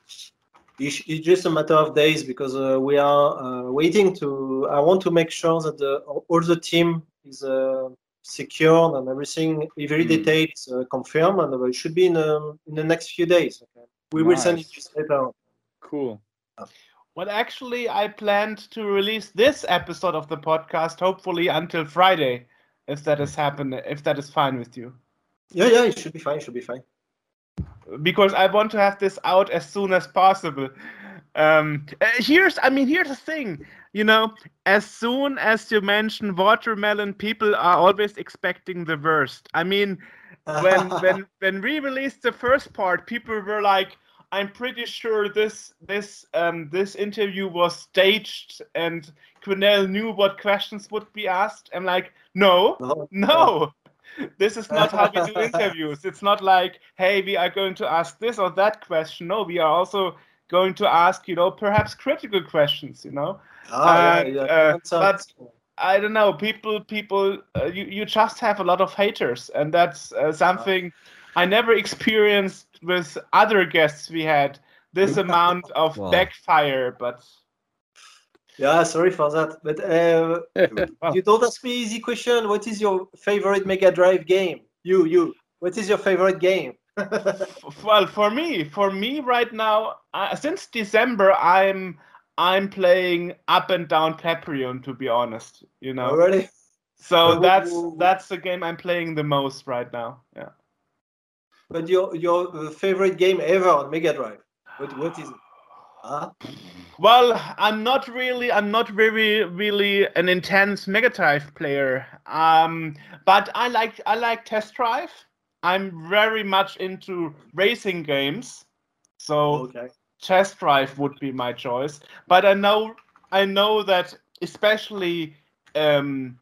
Speaker 5: It's, it's just a matter of days because uh, we are uh, waiting to. I want to make sure that the, all the team is uh, secured and everything, every
Speaker 6: Mm.
Speaker 5: detail is uh, confirmed, and it should be in, um, in the next few days. Okay? We will send it
Speaker 6: Nice.
Speaker 5: later.
Speaker 6: Cool.
Speaker 2: Well, actually, I planned to release this episode of the podcast hopefully until Friday, if that has happened, if that is fine with you.
Speaker 5: Yeah, yeah, it should be fine. It should be fine.
Speaker 2: because I want to have this out as soon as possible. Um, uh, here's, I mean, here's the thing. You know, as soon as you mention watermelon, people are always expecting the worst. I mean, when when when we released the first part, people were like, "I'm pretty sure this this um this interview was staged, and Quinell knew what questions would be asked." I'm like, "No,
Speaker 5: No,
Speaker 2: no, this is not how we do interviews. It's not like, hey, we are going to ask this or that question. No, we are also going to ask, you know, perhaps critical questions, you know.
Speaker 5: Ah,
Speaker 2: And,
Speaker 5: yeah,
Speaker 2: uh,
Speaker 5: yeah. That sounds-
Speaker 2: I don't know, people, people, uh, you, you just have a lot of haters, and that's uh, something I never experienced with other guests we had. This amount of
Speaker 4: Wow.
Speaker 2: backfire, but
Speaker 5: Yeah, sorry for that. But uh,
Speaker 2: Well.
Speaker 5: you don't ask me easy question. What is your favorite Mega Drive game? You, you. What is your favorite game?
Speaker 2: Well for me for me right now uh, since december i'm i'm playing up and down Paprium, to be honest you know
Speaker 5: Already?
Speaker 2: so
Speaker 5: But
Speaker 2: that's that's the game i'm playing the most right now yeah
Speaker 5: But your your uh, favorite game ever on Mega Drive? What what is it? Huh?
Speaker 2: well i'm not really i'm not very really an intense mega drive player um but i like i like test drive i'm very much into racing games so
Speaker 5: Okay.
Speaker 2: test drive would be my choice but i know i know that especially um,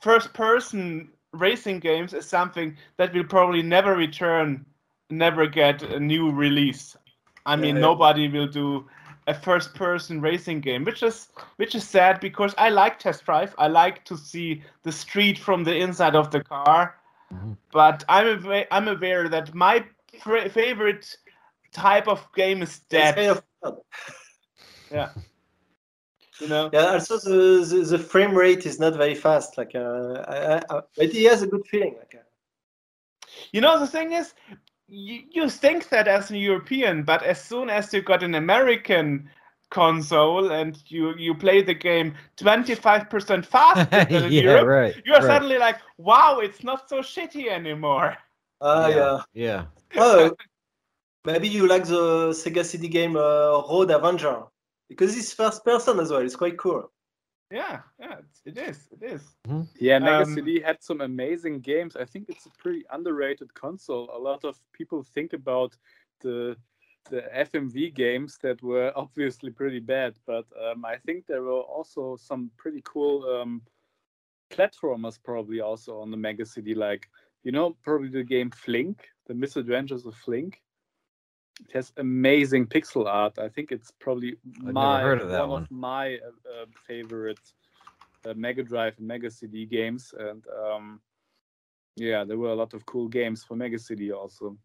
Speaker 2: first person racing games is something that will probably never return never get a new release i mean
Speaker 5: Yeah, yeah.
Speaker 2: nobody will do a first person racing game which is which is sad because i like test drive i like to see the street from the inside of the car But i'm aware, i'm aware that my favorite type of game is
Speaker 5: It's
Speaker 2: dead
Speaker 5: kind of fun.
Speaker 2: you know
Speaker 5: Yeah. Also, the, the the frame rate is not very fast. Like, uh, I, I, I, but he has a good feeling. Like, uh,
Speaker 2: You know, the thing is, you, you think that as a European, but as soon as you got an American console and you, you play the game 25% faster than in
Speaker 4: yeah,
Speaker 2: Europe,
Speaker 4: right.
Speaker 2: you're
Speaker 4: right.
Speaker 2: suddenly like, wow, it's not so shitty anymore.
Speaker 5: ah, yeah.
Speaker 4: yeah.
Speaker 5: Oh, maybe you like the Sega CD game uh, Road Avenger because it's first person as well. It's quite cool.
Speaker 2: Yeah, yeah, it's, it is. It is.
Speaker 6: Yeah, Mega
Speaker 2: Um,
Speaker 6: CD had some amazing games. I think it's a pretty underrated console. A lot of people think about the the FMV games that were obviously pretty bad, but um, I think there were also some pretty cool um, platformers probably also on the Mega CD. Like you know, probably the game Flink, the Misadventures of Flink. It has amazing pixel art. I think it's probably
Speaker 4: never
Speaker 6: my
Speaker 4: heard of that
Speaker 6: one,
Speaker 4: one.
Speaker 6: of my uh, uh, favorite uh, Mega Drive and Mega CD games, and um, yeah, there were a lot of cool games for Mega CD also.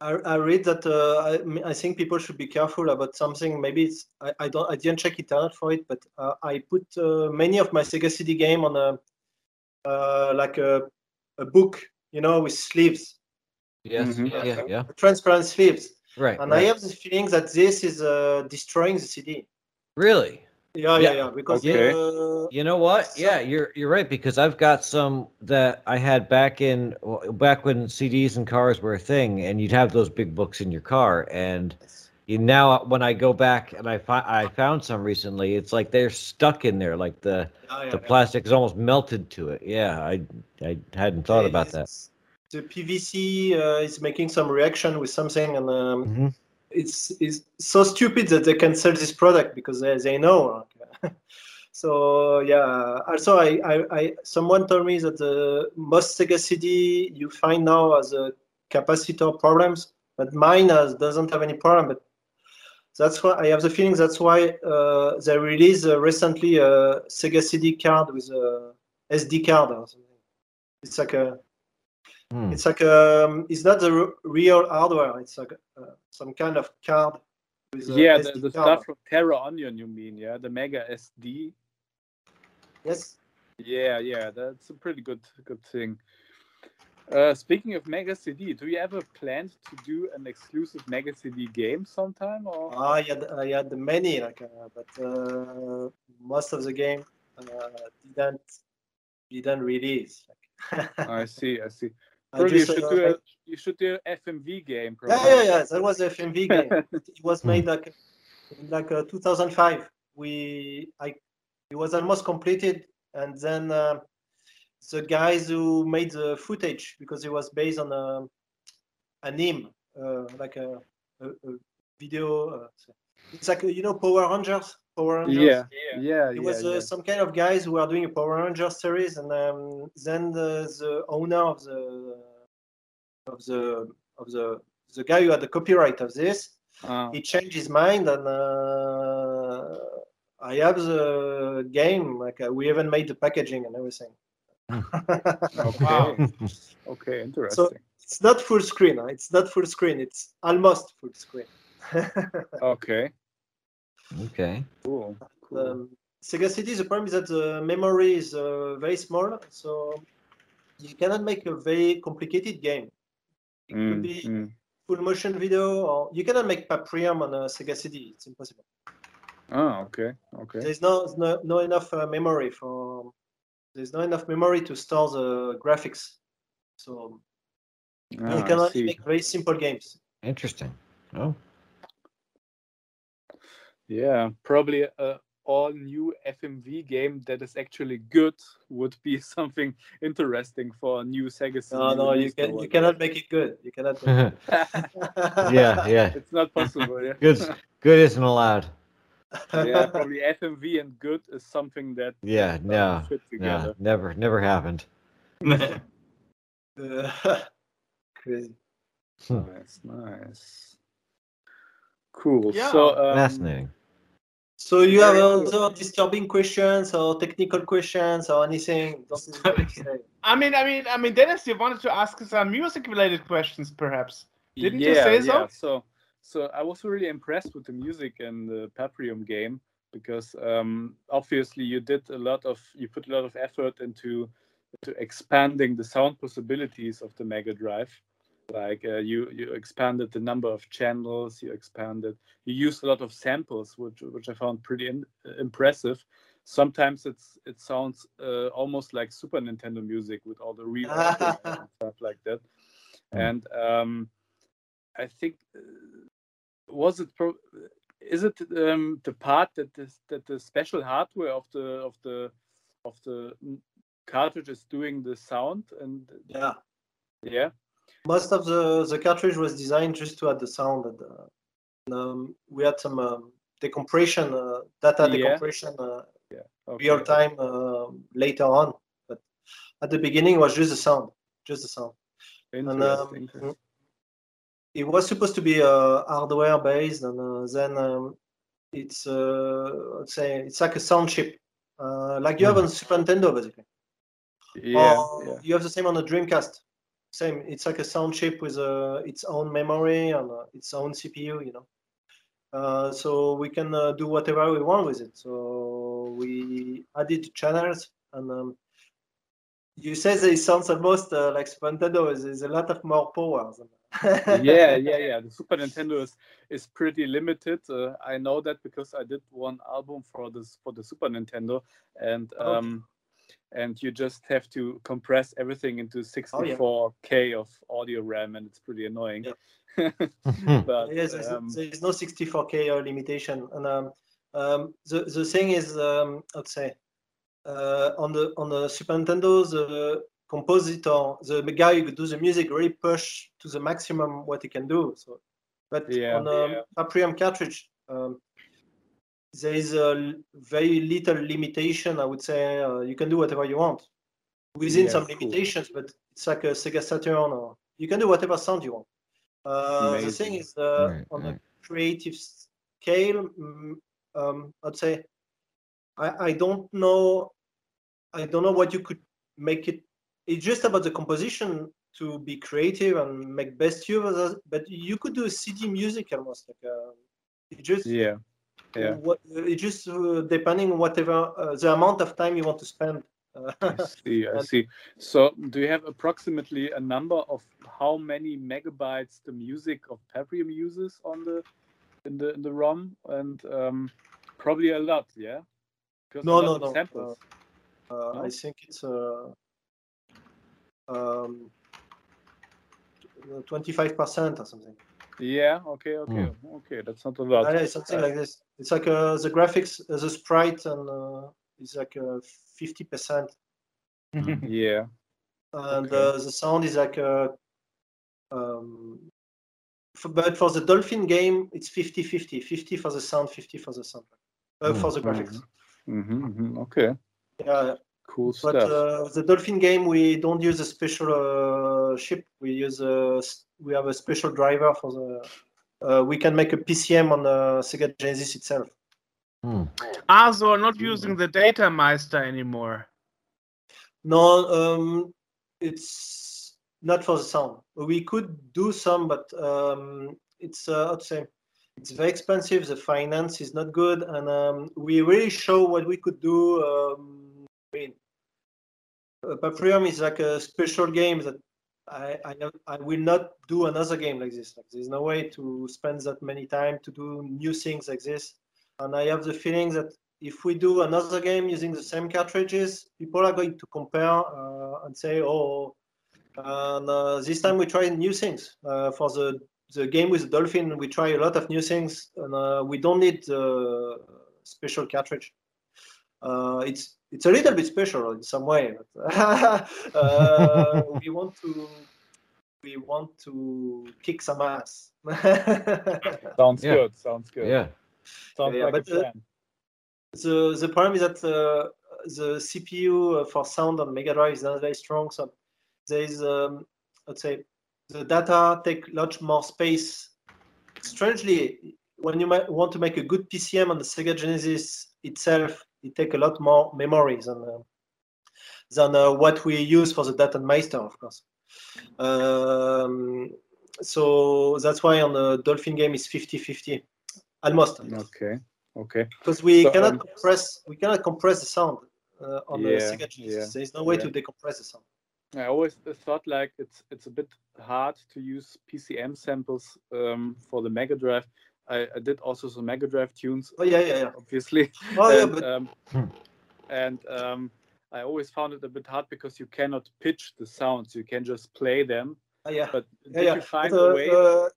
Speaker 5: I, I read that uh, I, I think people should be careful about something. Maybe it's I, I don't I didn't check internet for it, but uh, I put uh, many of my Sega CD game on a uh, like a, a book, you know, with sleeves,
Speaker 4: Yes.
Speaker 6: Mhm.
Speaker 4: Yeah. Yeah.
Speaker 5: transparent sleeves,
Speaker 4: Right.
Speaker 5: and I have the feeling that this is uh, destroying the CD.
Speaker 4: Really.
Speaker 5: Yeah, yeah,
Speaker 4: Yeah.
Speaker 5: Because
Speaker 6: Okay.
Speaker 5: uh,
Speaker 4: You know what?
Speaker 5: So-
Speaker 4: Yeah, you're you're right because I've got some that I had back in back when CDs and cars were a thing, and you'd have those big books in your car, and you now when I go back and I fi- I found some recently, it's like they're stuck in there, like the
Speaker 5: yeah, yeah,
Speaker 4: the plastic is almost melted to it. Yeah, I I hadn't thought about that.
Speaker 5: The PVC uh, is making some reaction with something, and um,
Speaker 4: Mhm.
Speaker 5: It's it's so stupid that they can sell this product because they, they know. so yeah. Also, I, I, I, someone told me that the most Sega CD you find now has a capacitor problems, but mine has, doesn't have any problem. But that's why I have the feeling that's why uh, they released uh, recently a Sega CD card with a SD card or something. It's like a,
Speaker 4: Hmm.
Speaker 5: it's like um, it's not the r- real hardware. It's like uh, some kind of card. With a
Speaker 6: yeah, the,
Speaker 5: SD
Speaker 6: the
Speaker 5: card.
Speaker 6: stuff from Terraonion, you mean? Yeah, the Mega SD.
Speaker 5: Yes.
Speaker 6: Yeah, yeah, that's a pretty good good thing. Uh, speaking of Mega CD, do you ever plan to do an exclusive Mega CD game sometime? Or
Speaker 5: I had I had many like, uh, but uh, most of the game uh, didn't didn't release.
Speaker 6: I see, I see. You should
Speaker 5: uh,
Speaker 6: do a you should do a FMV game.
Speaker 5: Yeah,
Speaker 6: Probably.
Speaker 5: yeah, yeah. That was a FMV game. it was made like in like uh, 2005. We I it was almost completed, and then uh, the guys who made the footage because it was based on a a name uh, like a, a, a video. Uh, it's like you know Power Rangers. Power Rangers.
Speaker 6: Yeah, yeah,
Speaker 5: It was
Speaker 6: yeah,
Speaker 5: uh,
Speaker 6: yeah.
Speaker 5: some kind of guys who are doing a Power Rangers series, and um, then the, the owner of the of the of the the guy who had the copyright of this,
Speaker 6: Ah,
Speaker 5: he changed his mind, and uh, I have the game. Like uh, we even made the packaging and everything.
Speaker 6: okay, okay, interesting.
Speaker 5: So it's not full screen. huh? It's not full screen. It's almost full screen.
Speaker 6: Okay,
Speaker 4: Okay.
Speaker 6: cool. cool.
Speaker 5: um, Sega CD, the problem is that the memory is uh, very small, so you cannot make a very complicated game. It could
Speaker 6: Mm,
Speaker 5: be
Speaker 6: mm.
Speaker 5: full motion video, or you cannot make Paprium on a Sega CD. It's impossible.
Speaker 6: Oh, okay, okay.
Speaker 5: There's no no, no enough uh, memory for. There's not enough memory to store the graphics, so
Speaker 6: Ah,
Speaker 5: you can
Speaker 6: I
Speaker 5: only
Speaker 6: see.
Speaker 5: make very simple games.
Speaker 4: Interesting. Oh.
Speaker 6: Yeah, probably a all new FMV game that is actually good would be something interesting for a new Sega CD.
Speaker 5: No, no, you can you cannot make it good. You cannot. Make
Speaker 4: yeah,
Speaker 5: it.
Speaker 4: yeah.
Speaker 6: It's not possible. Yeah.
Speaker 4: Good. Good isn't allowed.
Speaker 6: yeah, probably FMV and good is something that
Speaker 4: Yeah.
Speaker 6: doesn't
Speaker 4: No.
Speaker 6: fit
Speaker 4: No. Never. Never happened.
Speaker 5: Uh, crazy.
Speaker 6: Nice, nice. Cool.
Speaker 2: Yeah.
Speaker 6: So um,
Speaker 4: Fascinating.
Speaker 5: So you have
Speaker 6: Very cool.
Speaker 5: other disturbing questions or technical questions or anything?
Speaker 2: I mean, I mean, I mean, Dennis, you wanted to ask some music-related questions, perhaps? Didn't you say so?
Speaker 6: Yeah. So, so I was really impressed with the music in the Paprium game because um, obviously you did a lot of you put a lot of effort into to expanding the sound possibilities of the Mega Drive. Like uh, you you expanded the number of channels, you expanded, you used a lot of samples, which which I found pretty in, impressive. Sometimes it's it sounds uh, almost like Super Nintendo music with all the reverb stuff like that.
Speaker 4: Mm.
Speaker 6: And um, I think uh, was it pro- is it um, the part that this that the special hardware of the of the of the mm, cartridge is doing the sound and
Speaker 5: Yeah.
Speaker 6: yeah
Speaker 5: Most of the, the cartridge was designed just to add the sound. And, uh, and, um, we had some um, decompression, uh, data
Speaker 6: Yeah.
Speaker 5: decompression uh,
Speaker 6: okay.
Speaker 5: real time uh, later on. But at the beginning, it was just the sound, just the sound.
Speaker 6: Interesting.
Speaker 5: um. It was supposed to be uh, hardware based, and uh, then um, it's uh, let's say it's like a sound chip, uh, like you have on Super Nintendo, basically.
Speaker 6: yeah,
Speaker 5: Or
Speaker 6: yeah.
Speaker 5: You have the same on the Dreamcast. Same. It's like a sound chip with uh, its own memory and uh, its own CPU. You know. Uh, so we can uh, do whatever we want with it. So we added channels, and um, you say that it sounds almost uh, like Super Nintendo. There's- There's a lot of more power. than-
Speaker 6: yeah, yeah, yeah. The Super Nintendo is is pretty limited. Uh, I know that because I did one album for this for the Super Nintendo, and um, and you just have to compress everything into
Speaker 5: Oh, yeah.
Speaker 6: 64k of audio RAM, and it's pretty annoying. but
Speaker 5: yes, there's,
Speaker 6: um,
Speaker 5: there's no 64k uh, limitation, and um, um, the the thing is, um, I'd say, uh, on the on the Super Nintendo, the compositor, the guy who do the music, really push to the maximum what he can do. So, but
Speaker 6: Yeah,
Speaker 5: on um,
Speaker 6: yeah.
Speaker 5: Paprium cartridge, um, there is a very little limitation. I would say uh, you can do whatever you want within
Speaker 6: Yeah,
Speaker 5: some
Speaker 6: cool.
Speaker 5: limitations, but it's like a Sega Saturn, or you can do whatever sound you want. Uh, the thing is, uh,
Speaker 4: Right,
Speaker 5: on
Speaker 4: right.
Speaker 5: the creative scale, mm, um, I'd say I, I don't know. I don't know what you could make it. It's just about the composition to be creative and make best use of it. But you could do a CD music almost like uh, it just
Speaker 6: Yeah. Yeah.
Speaker 5: what it just uh, depending on whatever uh, the amount of time you want to spend. Uh,
Speaker 6: I see. I see. So, do you have approximately a number of how many megabytes the music of Paprium uses on the in the in the ROM? And um, probably a lot, yeah. Because
Speaker 5: No, no, no.
Speaker 6: Samples.
Speaker 5: Uh,
Speaker 6: No?
Speaker 5: I think it's uh, um, twenty-five percent or something.
Speaker 6: Yeah. Okay. Okay. Okay. That's not a lot.
Speaker 5: Uh, yeah, something like this. It's like uh, the graphics, uh, the sprite, and uh, it's like fifty percent,
Speaker 6: yeah.
Speaker 5: and
Speaker 6: Okay.
Speaker 5: uh, the sound is like uh, um, f but for the Dolphin game, it's 50-50. 50 for the sound, 50 for the sound, uh, for the graphics.
Speaker 6: hmm hmm Okay.
Speaker 5: Yeah,
Speaker 6: Cool
Speaker 5: but
Speaker 6: stuff.
Speaker 5: uh, the Dolphin game, we don't use a special uh, chip. We use a, s- we have a special driver for the. Uh, we can make a PCM on the Sega Genesis itself.
Speaker 4: Hmm.
Speaker 2: Also, not using the Data Meister anymore.
Speaker 5: No, um, it's not for the sound. We could do some, but um, it's uh, how to say, it's very expensive. The finance is not good, and um, we really show what we could do. I mean, uh, Paprium is like a special game that I, I I will not do another game like this. Like, there's no way to spend that many time to do new things like this. And I have the feeling that if we do another game using the same cartridges, people are going to compare uh, and say, "Oh." And uh, this time we try new things. Uh, for the the game with the dolphin, we try a lot of new things, and uh, we don't need uh, special cartridge. Uh, it's it's a little bit special in some way. But, uh, we want to we want to kick some ass.
Speaker 6: Sounds
Speaker 4: yeah.
Speaker 6: good. Sounds good.
Speaker 4: Yeah.
Speaker 6: Sounds
Speaker 5: Yeah,
Speaker 6: like a
Speaker 5: but, uh,
Speaker 6: plan.
Speaker 5: the the problem is that uh, the CPU for sound on Mega Drive is not very strong. So there is, um, let's say, the data take much more space. Strangely, when you ma- want to make a good PCM on the Sega Genesis itself, it take a lot more memory than uh, than uh, what we use for the Data Meister, of course. Um, so that's why on the Dolphin game is 50-50, almost
Speaker 6: Okay. Okay.
Speaker 5: because we
Speaker 6: So,
Speaker 5: cannot
Speaker 6: um,
Speaker 5: compress we cannot compress the sound uh, on the
Speaker 6: Yeah,
Speaker 5: Sega Genesis.
Speaker 6: yeah,
Speaker 5: There is no way
Speaker 6: yeah.
Speaker 5: to decompress the sound.
Speaker 6: I always thought like it's it's a bit hard to use PCM samples um, for the Mega Drive. I, I did also some Mega Drive tunes,
Speaker 5: Oh yeah, yeah, yeah.
Speaker 6: obviously.
Speaker 5: Oh yeah,
Speaker 6: and
Speaker 5: but
Speaker 6: um,
Speaker 4: Hmm.
Speaker 6: and um, I always found it a bit hard because you cannot pitch the sounds. You can just play them.
Speaker 5: uh, yeah,
Speaker 6: But
Speaker 5: yeah,
Speaker 6: did
Speaker 5: yeah.
Speaker 6: you find
Speaker 5: But,
Speaker 6: a
Speaker 5: uh,
Speaker 6: way?
Speaker 5: uh,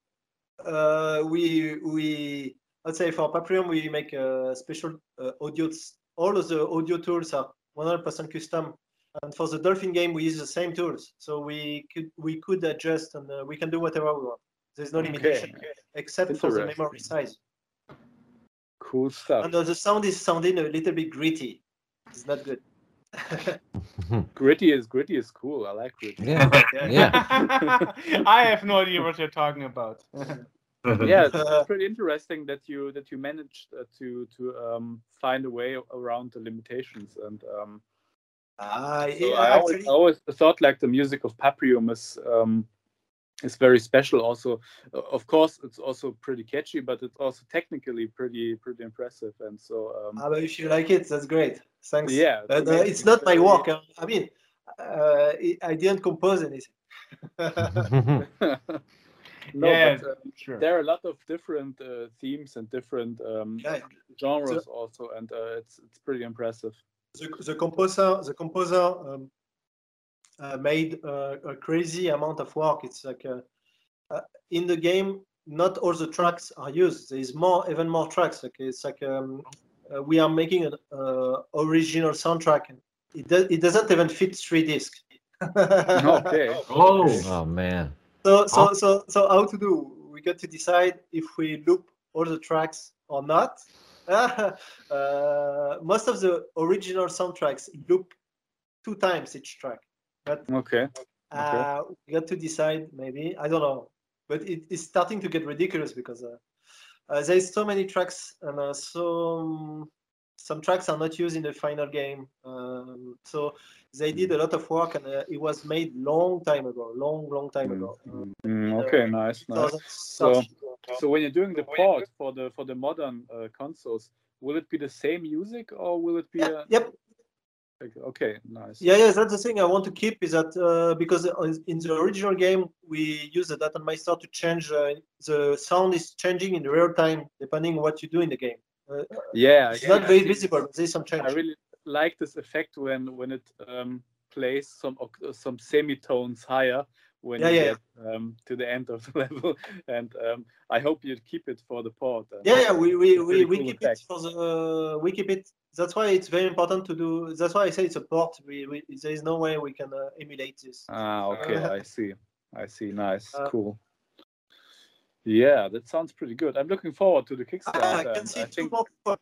Speaker 5: uh, we we let's say for Paprium we make a special uh, audio. All of the audio tools are 100% custom, and for the Dolphin game we use the same tools, so we could we could adjust and uh, we can do whatever we want. There's no limitation except for the memory size.
Speaker 6: Cool stuff.
Speaker 5: And uh, the sound is sounding a little bit gritty. It's not good.
Speaker 6: Gritty is gritty is cool. I like gritty.
Speaker 4: Yeah. Yeah.
Speaker 2: I have no idea what you're talking about.
Speaker 6: yeah, it's, it's pretty interesting that you that you managed uh, to to um, find a way around the limitations and um,
Speaker 5: Ah,
Speaker 6: so
Speaker 5: yeah,
Speaker 6: I, always,
Speaker 5: actually,
Speaker 6: I always thought like the music of Paprium is um, is very special. Also, Uh, of course, it's also pretty catchy, but it's also technically pretty pretty impressive. And so um,
Speaker 5: ah, but if you like it, that's great. Thanks.
Speaker 6: yeah,
Speaker 5: But uh, it's not my work. uh, I mean, uh, I- I didn't compose anything.
Speaker 6: no,
Speaker 2: Yeah,
Speaker 6: but, um,
Speaker 2: Sure.
Speaker 6: there are a lot of different uh, themes and different um,
Speaker 5: Yeah,
Speaker 6: genres also, and uh, it's it's pretty impressive.
Speaker 5: the, the composer, the composer um, uh, made uh, a crazy amount of work. It's like uh, uh, in the game, not all the tracks are used. There is more, even more tracks. Okay, it's like um, uh, we are making an uh, original soundtrack. It, does, it doesn't even fit three discs.
Speaker 6: okay.
Speaker 3: Oh,
Speaker 4: oh man.
Speaker 5: So, so, so, so, how to do? We got to decide if we loop all the tracks or not. uh, most of the original soundtracks loop two times each track, but
Speaker 6: Okay.
Speaker 5: uh, we got to decide maybe I don't know, but it is starting to get ridiculous because uh, uh, there's so many tracks and uh, so some tracks are not used in the final game. Um, so they did a lot of work and uh, it was made long time ago, long long time ago. Uh,
Speaker 6: Mm, okay. Nice. Nice.
Speaker 5: 2013.
Speaker 6: So when you're doing the port for the for the modern uh, consoles, will it be the same music or will it be?
Speaker 5: Yeah,
Speaker 6: A,
Speaker 5: yep.
Speaker 6: Okay. Nice.
Speaker 5: Yeah, yeah, that's the thing I want to keep is that uh, because in the original game we use the Datenmeister to change uh, the sound is changing in real time depending what you do in the game. Uh,
Speaker 6: Yeah.
Speaker 5: It's
Speaker 6: see,
Speaker 5: not very visible, there's some change.
Speaker 6: I really like this effect when when it um, plays some some semitones higher when
Speaker 5: Yeah,
Speaker 6: you
Speaker 5: yeah,
Speaker 6: get um, to the end of the level, and um, I hope you keep it for the port.
Speaker 5: yeah, yeah, we we, we,
Speaker 6: pretty
Speaker 5: we
Speaker 6: cool
Speaker 5: keep
Speaker 6: effect.
Speaker 5: it for the we keep it. That's why it's very important to do. That's why I say it's a port. We, we there is no way we can uh, emulate this.
Speaker 6: Ah, okay,
Speaker 5: Uh,
Speaker 6: I see. I see. Nice,
Speaker 5: Uh,
Speaker 6: cool. Yeah, that sounds pretty good. I'm looking forward to the
Speaker 5: Ah,
Speaker 6: Kickstarter.
Speaker 5: I can see
Speaker 6: I
Speaker 5: two
Speaker 6: think
Speaker 5: more people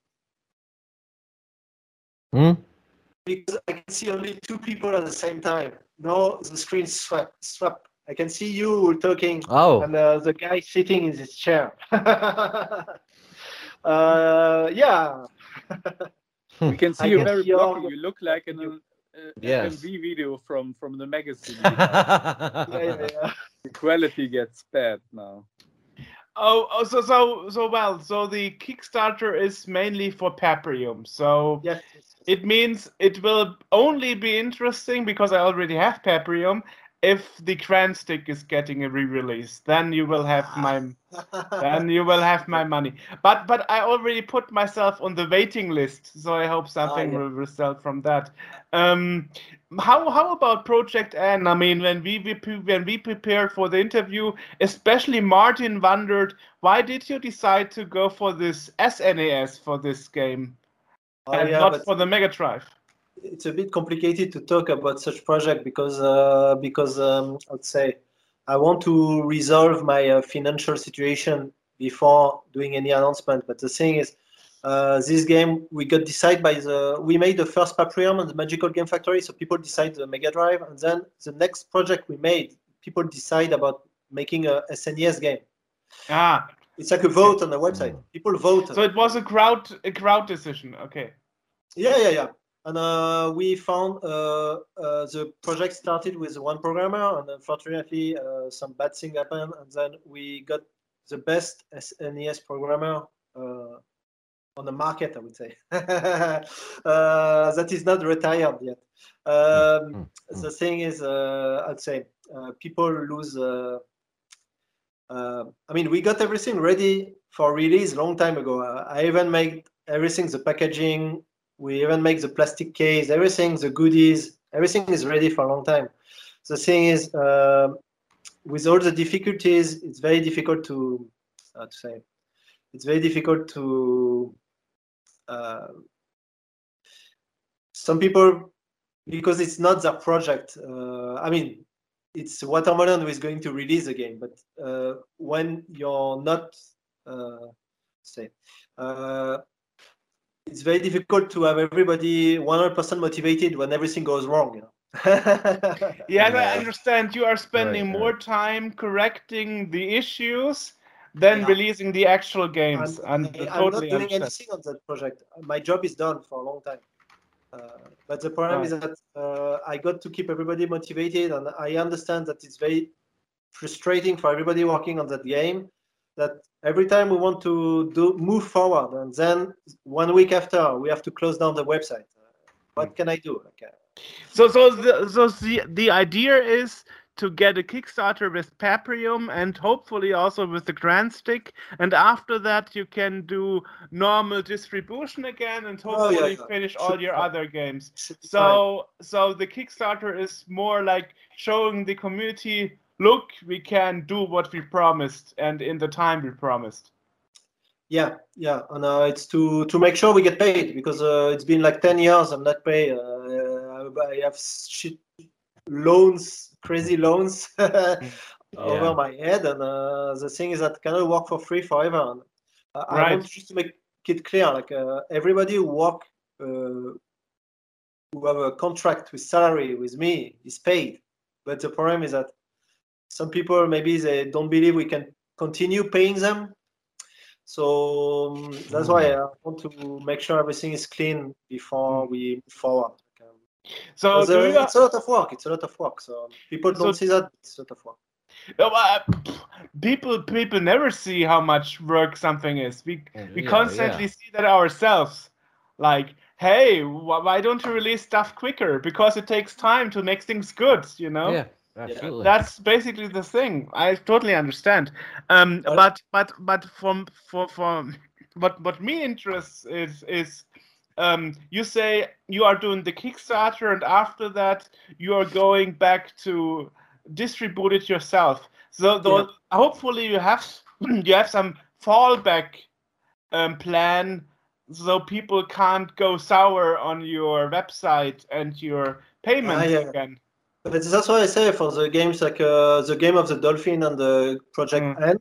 Speaker 4: Hmm?
Speaker 5: because I can see only two people at the same time. No, the screen swap swap. I can see you talking.
Speaker 4: Oh,
Speaker 5: and uh, the guy sitting in his chair. uh, yeah.
Speaker 6: we can see
Speaker 5: I
Speaker 6: you
Speaker 5: can
Speaker 6: very
Speaker 5: see
Speaker 6: blocky. You look like an uh,
Speaker 4: Yes.
Speaker 6: MV video from from the magazine.
Speaker 5: yeah, yeah, yeah.
Speaker 6: the quality gets bad now.
Speaker 2: Oh, oh, so so so well. So the Kickstarter is mainly for Paprium. So
Speaker 5: Yes.
Speaker 2: it means it will only be interesting because I already have Paprium. If the Grand Stick is getting a re-release, then you will have my then you will have my money. But but I already put myself on the waiting list, so I hope something
Speaker 5: yeah.
Speaker 2: will result from that. Um, how how about Project N? I mean, when we, we when we prepared for the interview, especially Martin wondered why did you decide to go for this SNES for this game
Speaker 5: Oh,
Speaker 2: and
Speaker 5: yeah,
Speaker 2: not for the Mega Drive?
Speaker 5: It's a bit complicated to talk about such project because uh, because um, I'd say I want to resolve my uh, financial situation before doing any announcement. But the thing is, uh, this game we got decided by the we made the first Paprium on the Magical Game Factory, so people decide the Mega Drive, and then the next project we made, people decide about making a SNES game.
Speaker 2: Ah,
Speaker 5: It's like a vote on the website. People vote.
Speaker 2: so it was a crowd a crowd decision. Okay.
Speaker 5: Yeah, yeah, yeah. And uh, we found uh, uh, the project started with one programmer, and unfortunately, uh, some bad thing happened, and then we got the best SNES programmer uh, on the market, I would say. uh, that is not retired yet. Um, the thing is, uh, I'd say uh, people lose. Uh, uh, I mean, we got everything ready for release long time ago. I even made everything, the packaging. We even make the plastic case, everything, the goodies, everything is ready for a long time. The thing is, uh, with all the difficulties, it's very difficult to, how to say, it's very difficult to. Uh, some people, because it's not their project. Uh, I mean, it's Watermelon who is going to release the game, but uh, when you're not, uh, say, uh, it's very difficult to have everybody 100% motivated when everything goes wrong. You know?
Speaker 2: Yes,
Speaker 4: Yeah.
Speaker 2: I understand. You are spending
Speaker 4: Right,
Speaker 2: more time correcting the issues than
Speaker 5: Yeah.
Speaker 2: releasing the actual games.
Speaker 5: I'm,
Speaker 2: and
Speaker 5: I'm not doing
Speaker 2: understand.
Speaker 5: anything on that project. My job is done for a long time. Uh, but the problem is that uh, I got to keep everybody motivated, and I understand that it's very frustrating for everybody working on that game. That every time we want to do move forward, and then one week after we have to close down the website. Uh, what can I do? Okay.
Speaker 2: So, so the so the the idea is to get a Kickstarter with Paprium and hopefully also with the Grand Stick, and after that you can do normal distribution again and
Speaker 5: Oh, yeah,
Speaker 2: hopefully
Speaker 5: yeah.
Speaker 2: finish all your other games.
Speaker 5: Should be fine.
Speaker 2: So, so the Kickstarter is more like showing the community, look, we can do what we promised and in the time we promised.
Speaker 5: Yeah, yeah, and uh, it's to to make sure we get paid because uh, it's been like ten years I'm not paid. Uh, I have shit loans, crazy loans over my head, and uh, the thing is that I cannot work for free forever. And, I
Speaker 2: Right.
Speaker 5: want just to make it clear. Like uh, everybody who work, uh, who have a contract with salary with me is paid. But the problem is that some people maybe they don't believe we can continue paying them. So um, that's why I want to make sure everything is clean before we move forward.
Speaker 2: So
Speaker 5: because,
Speaker 2: do
Speaker 5: uh,
Speaker 2: you,
Speaker 5: it's a lot of work. It's a lot of work. So people don't
Speaker 2: So-
Speaker 5: see that. It's a lot of work.
Speaker 2: Uh, people people never see how much work something is. We we
Speaker 4: Yeah,
Speaker 2: constantly
Speaker 4: yeah.
Speaker 2: see that ourselves. Like, hey, why don't you release stuff quicker? Because it takes time to make things good. You know.
Speaker 4: Yeah, absolutely.
Speaker 2: That's basically the thing. I totally understand. Um,
Speaker 5: But-
Speaker 2: but but from for for what what me interests is is um, you say you are doing the Kickstarter and after that you are going back to distribute it yourself. So though, hopefully you have you have some fallback um, plan so people can't go sour on your website and your payments
Speaker 5: Ah, yeah.
Speaker 2: again.
Speaker 5: But that's why I say for the games like uh, the game of the dolphin and the Project
Speaker 2: Mm.
Speaker 5: N,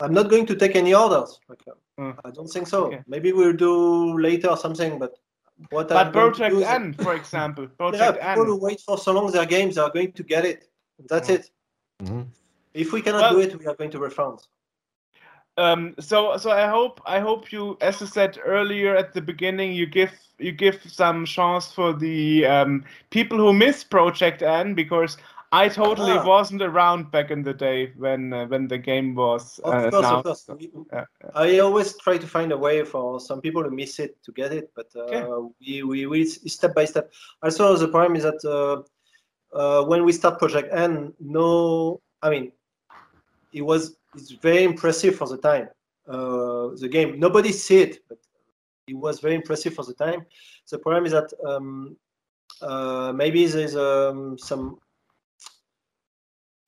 Speaker 5: I'm not going to take any orders. Like, uh,
Speaker 2: Mm.
Speaker 5: I don't think so.
Speaker 2: Okay.
Speaker 5: Maybe we'll do later or something. But what
Speaker 2: But
Speaker 5: I'm going to
Speaker 2: Project
Speaker 5: do is-
Speaker 2: N, for example,
Speaker 5: yeah,
Speaker 2: Project
Speaker 5: people who wait for so long their games are going to get it. That's
Speaker 2: Mm.
Speaker 5: it.
Speaker 4: Mhm.
Speaker 5: If we cannot
Speaker 2: Well-
Speaker 5: do it, we are going to refund.
Speaker 2: Um, so, so I hope, I hope you, as I said earlier at the beginning, you give, you give some chance for the um, people who miss Project N because I totally
Speaker 5: Ah.
Speaker 2: wasn't around back in the day when, uh, when the game was
Speaker 5: Of
Speaker 2: uh,
Speaker 5: course, of course. We-
Speaker 2: yeah,
Speaker 5: I always try to find a way for some people who miss it to get it, but uh,
Speaker 2: Okay.
Speaker 5: we, we we step by step. Also, the problem is that uh, uh, when we start Project N, no, I mean, it was it's very impressive for the time. Uh, the game, nobody see it, but it was very impressive for the time. The problem is that um, uh, maybe there's um, some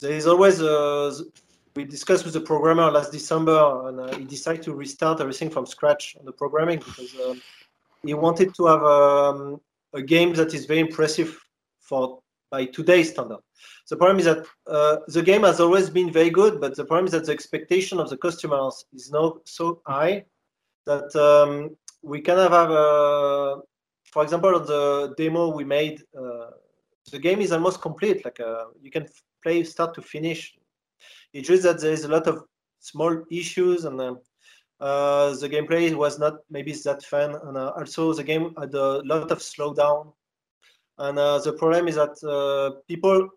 Speaker 5: there is always uh, we discussed with the programmer last December, and uh, he decided to restart everything from scratch on the programming because um, he wanted to have um, a game that is very impressive for by today's standard. The problem is that uh, the game has always been very good, but the problem is that the expectation of the customers is now so high that um, we kind of have a, for example, the demo we made, uh, the game is almost complete. Like uh, you can play start to finish. It's just that there is a lot of small issues and um, uh, the gameplay was not maybe that fun. And uh, also the game had a lot of slowdown. And uh, the problem is that uh, people,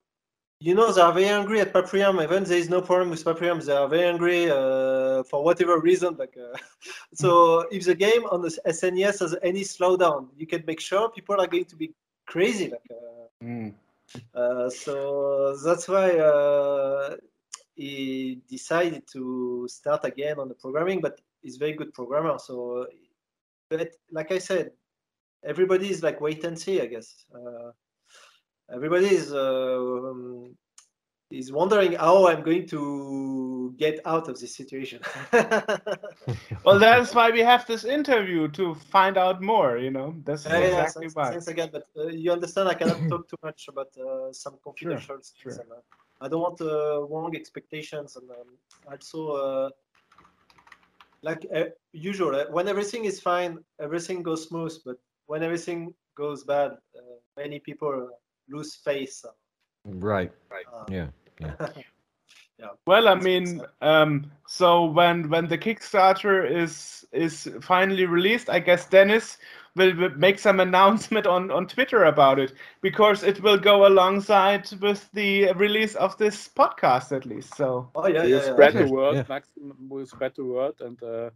Speaker 5: you know, they are very angry at Paprium. Even there is no problem with Paprium, they are very angry uh, for whatever reason. Like, uh, so if the game on the SNES has any slowdown, you can make sure people are going to be crazy. Like, uh,
Speaker 2: Mm.
Speaker 5: uh, so that's why uh, he decided to start again on the programming, but he's very good programmer. So, but like I said, everybody is like wait and see. I guess uh, everybody is uh, um, is wondering how I'm going to get out of this situation.
Speaker 2: Well, that's why we have this interview to find out more. You know, that's
Speaker 5: Yeah, yeah,
Speaker 2: exactly
Speaker 5: thanks,
Speaker 2: why.
Speaker 5: thanks again, but uh, you understand I cannot talk too much about uh, some confidential things.
Speaker 2: sure.
Speaker 5: And, uh, I don't want uh, wrong expectations, and um, also uh, like uh, usual, uh, when everything is fine, everything goes smooth. But when everything goes bad, uh, many people uh, lose face.
Speaker 4: Right.
Speaker 5: Uh,
Speaker 4: Yeah.
Speaker 2: Well, I mean, um, so when when the Kickstarter is is finally released, I guess Dennis will, will make some announcement on on Twitter about it because it will go alongside with the release of this podcast at least. So
Speaker 5: oh yeah,
Speaker 6: you
Speaker 5: yeah, yeah.
Speaker 6: spread the word,
Speaker 4: Yeah.
Speaker 6: Maximum will spread the word, and uh,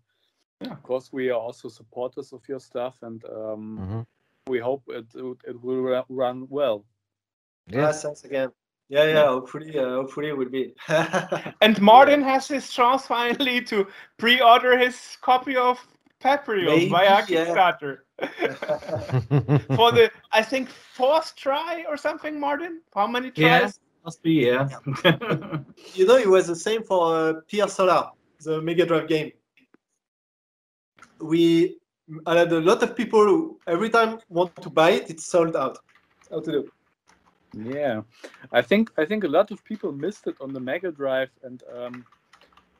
Speaker 2: Yeah.
Speaker 6: of course we are also supporters of your stuff, and um,
Speaker 4: Mhm.
Speaker 6: we hope it it, it will run well.
Speaker 4: Yeah.
Speaker 5: Yes, thanks again. Yeah, yeah. Hopefully, uh, hopefully it will be.
Speaker 2: and Martin has his chance finally to pre-order his copy of Paprium
Speaker 5: Maybe,
Speaker 2: via
Speaker 5: yeah.
Speaker 2: For the I think fourth try or something. Martin, how many tries?
Speaker 3: Yeah, must be, yeah.
Speaker 5: you know, it was the same for uh, Pier Solar, the Mega Drive game. We I had a lot of people who every time want to buy it, it's sold out. How to do?
Speaker 6: Yeah, I think I think a lot of people missed it on the Mega Drive, and um,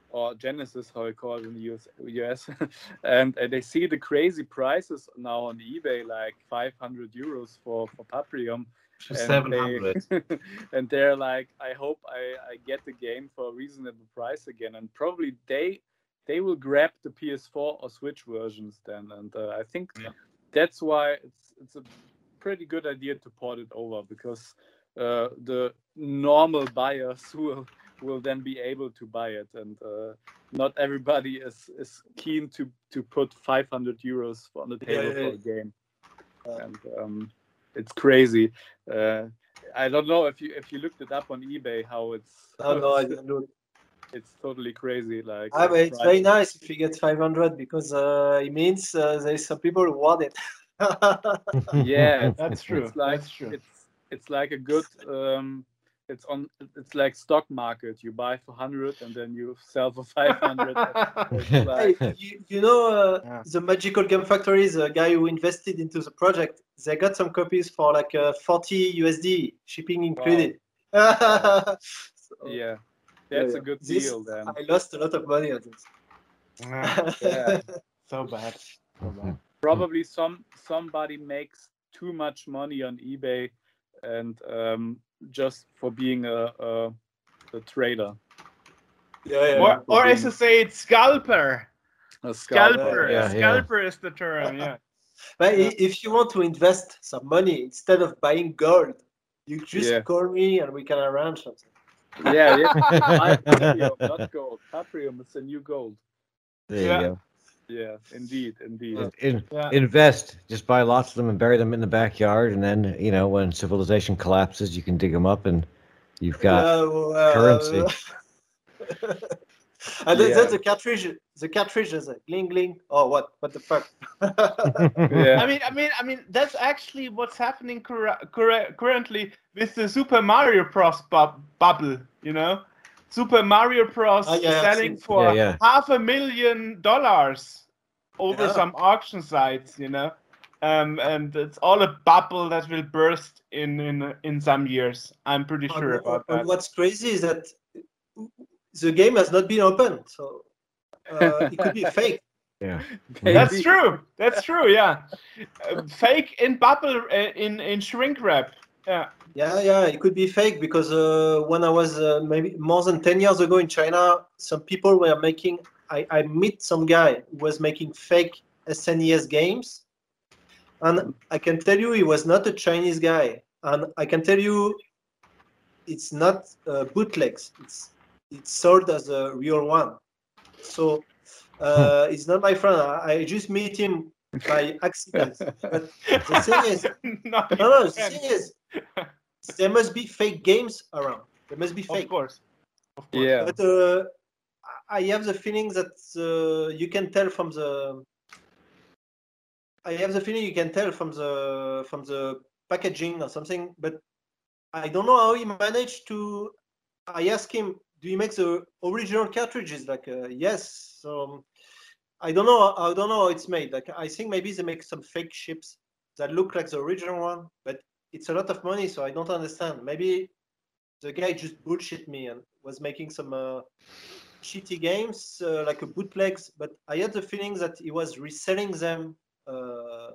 Speaker 6: or Genesis, how I call it in the US, US. and uh, they see the crazy prices now on eBay, like 500 euros for for Paprium. and
Speaker 3: Seven
Speaker 6: they- and they're like, I hope I, I get the game for a reasonable price again, and probably they they will grab the PS4 or Switch versions then, and uh, I think
Speaker 3: Yeah.
Speaker 6: that's why it's it's a pretty good idea to port it over because uh, the normal buyers will will then be able to buy it, and uh, not everybody is is keen to to put 500 euros on the table
Speaker 5: yeah,
Speaker 6: for a game,
Speaker 5: Yeah.
Speaker 6: and um, it's crazy. Uh, I don't know if you if you looked it up on eBay how it's
Speaker 5: Oh, no, I didn't look.
Speaker 6: it's totally crazy. Like
Speaker 5: Ah, but it's very nice if you get 500 because uh, it means uh, there's some people who want it.
Speaker 6: yeah, it's,
Speaker 2: That's true.
Speaker 6: it's like
Speaker 2: That's true.
Speaker 6: it's it's like a good um, it's on it's like stock market. You buy for hundred and then you sell for five hundred.
Speaker 5: Hey, you, you know uh,
Speaker 2: Yeah.
Speaker 5: the Magical Game Factory, the guy who invested into the project, they got some copies for like uh, 40 USD, shipping included. So,
Speaker 6: yeah, that's
Speaker 5: yeah.
Speaker 6: a good
Speaker 5: This-
Speaker 6: deal then.
Speaker 5: I lost a lot of money on this.
Speaker 2: Yeah,
Speaker 6: Yeah.
Speaker 2: so bad. So bad.
Speaker 6: Probably some somebody makes too much money on eBay and um, just for being a, a, a trader.
Speaker 5: yeah, yeah.
Speaker 2: Or, or as I say, it's scalper.
Speaker 6: A
Speaker 2: Scalper.
Speaker 4: Yeah, yeah.
Speaker 2: Scalper is the term. Yeah.
Speaker 5: But i- if you want to invest some money instead of buying gold, you just
Speaker 6: Yeah.
Speaker 5: call me and we can arrange something.
Speaker 6: Yeah, yeah. I- Paprium, not gold. Paprium is the new gold.
Speaker 4: There you
Speaker 2: Yeah.
Speaker 4: go.
Speaker 6: Yeah, indeed, indeed.
Speaker 4: In,
Speaker 2: Yeah.
Speaker 4: invest. Just buy lots of them and bury them in the backyard, and then you know when civilization collapses, you can dig them up, and you've got
Speaker 5: Uh, uh,
Speaker 4: currency.
Speaker 5: and then,
Speaker 6: Yeah.
Speaker 5: then the cartridge, the cartridge is a gling gling. Oh, what? What the fuck?
Speaker 6: Yeah.
Speaker 2: I mean, I mean, I mean, that's actually what's happening cur- cur- currently with the Super Mario Bros. Bu- bubble. You know, Super Mario Bros.
Speaker 5: Ah, yeah,
Speaker 2: selling
Speaker 5: seen-
Speaker 2: for
Speaker 4: Yeah, yeah.
Speaker 2: half a million dollars over
Speaker 5: Yeah.
Speaker 2: some auction sites. You know, um, and it's all a bubble that will burst in in in some years. I'm pretty sure
Speaker 5: And-
Speaker 2: about
Speaker 5: and
Speaker 2: that.
Speaker 5: What's crazy is that the game has not been opened, so uh, it could be fake.
Speaker 4: yeah.
Speaker 2: That's true. That's true. Yeah, Uh, fake in bubble uh, in in shrink wrap. Yeah.
Speaker 5: Yeah, yeah, it could be fake because uh, when I was uh, maybe more than 10 years ago in China, some people were making, I, I meet some guy who was making fake SNES games. And I can tell you he was not a Chinese guy. And I can tell you it's not uh, bootlegs, it's, it's sold as a real one. So uh, it's not my friend. I, I just meet him by accident. But the thing is, no, no, the thing is, there must be fake games around. There must be fake.
Speaker 2: Of course. Of course.
Speaker 6: Yeah.
Speaker 5: But uh, I have the feeling that uh, you can tell from the. I have the feeling you can tell from the from the packaging or something, but I don't know how he managed to. I asked him, "Do you make the original cartridges?" Like, uh, yes. So I don't know. I don't know how it's made. Like, I think maybe they make some fake ships that look like the original one, but it's a lot of money, so I don't understand. Maybe the guy just bullshit me and was making some uh, shitty games uh, like a bootlegs, but I had the feeling that he was reselling them uh,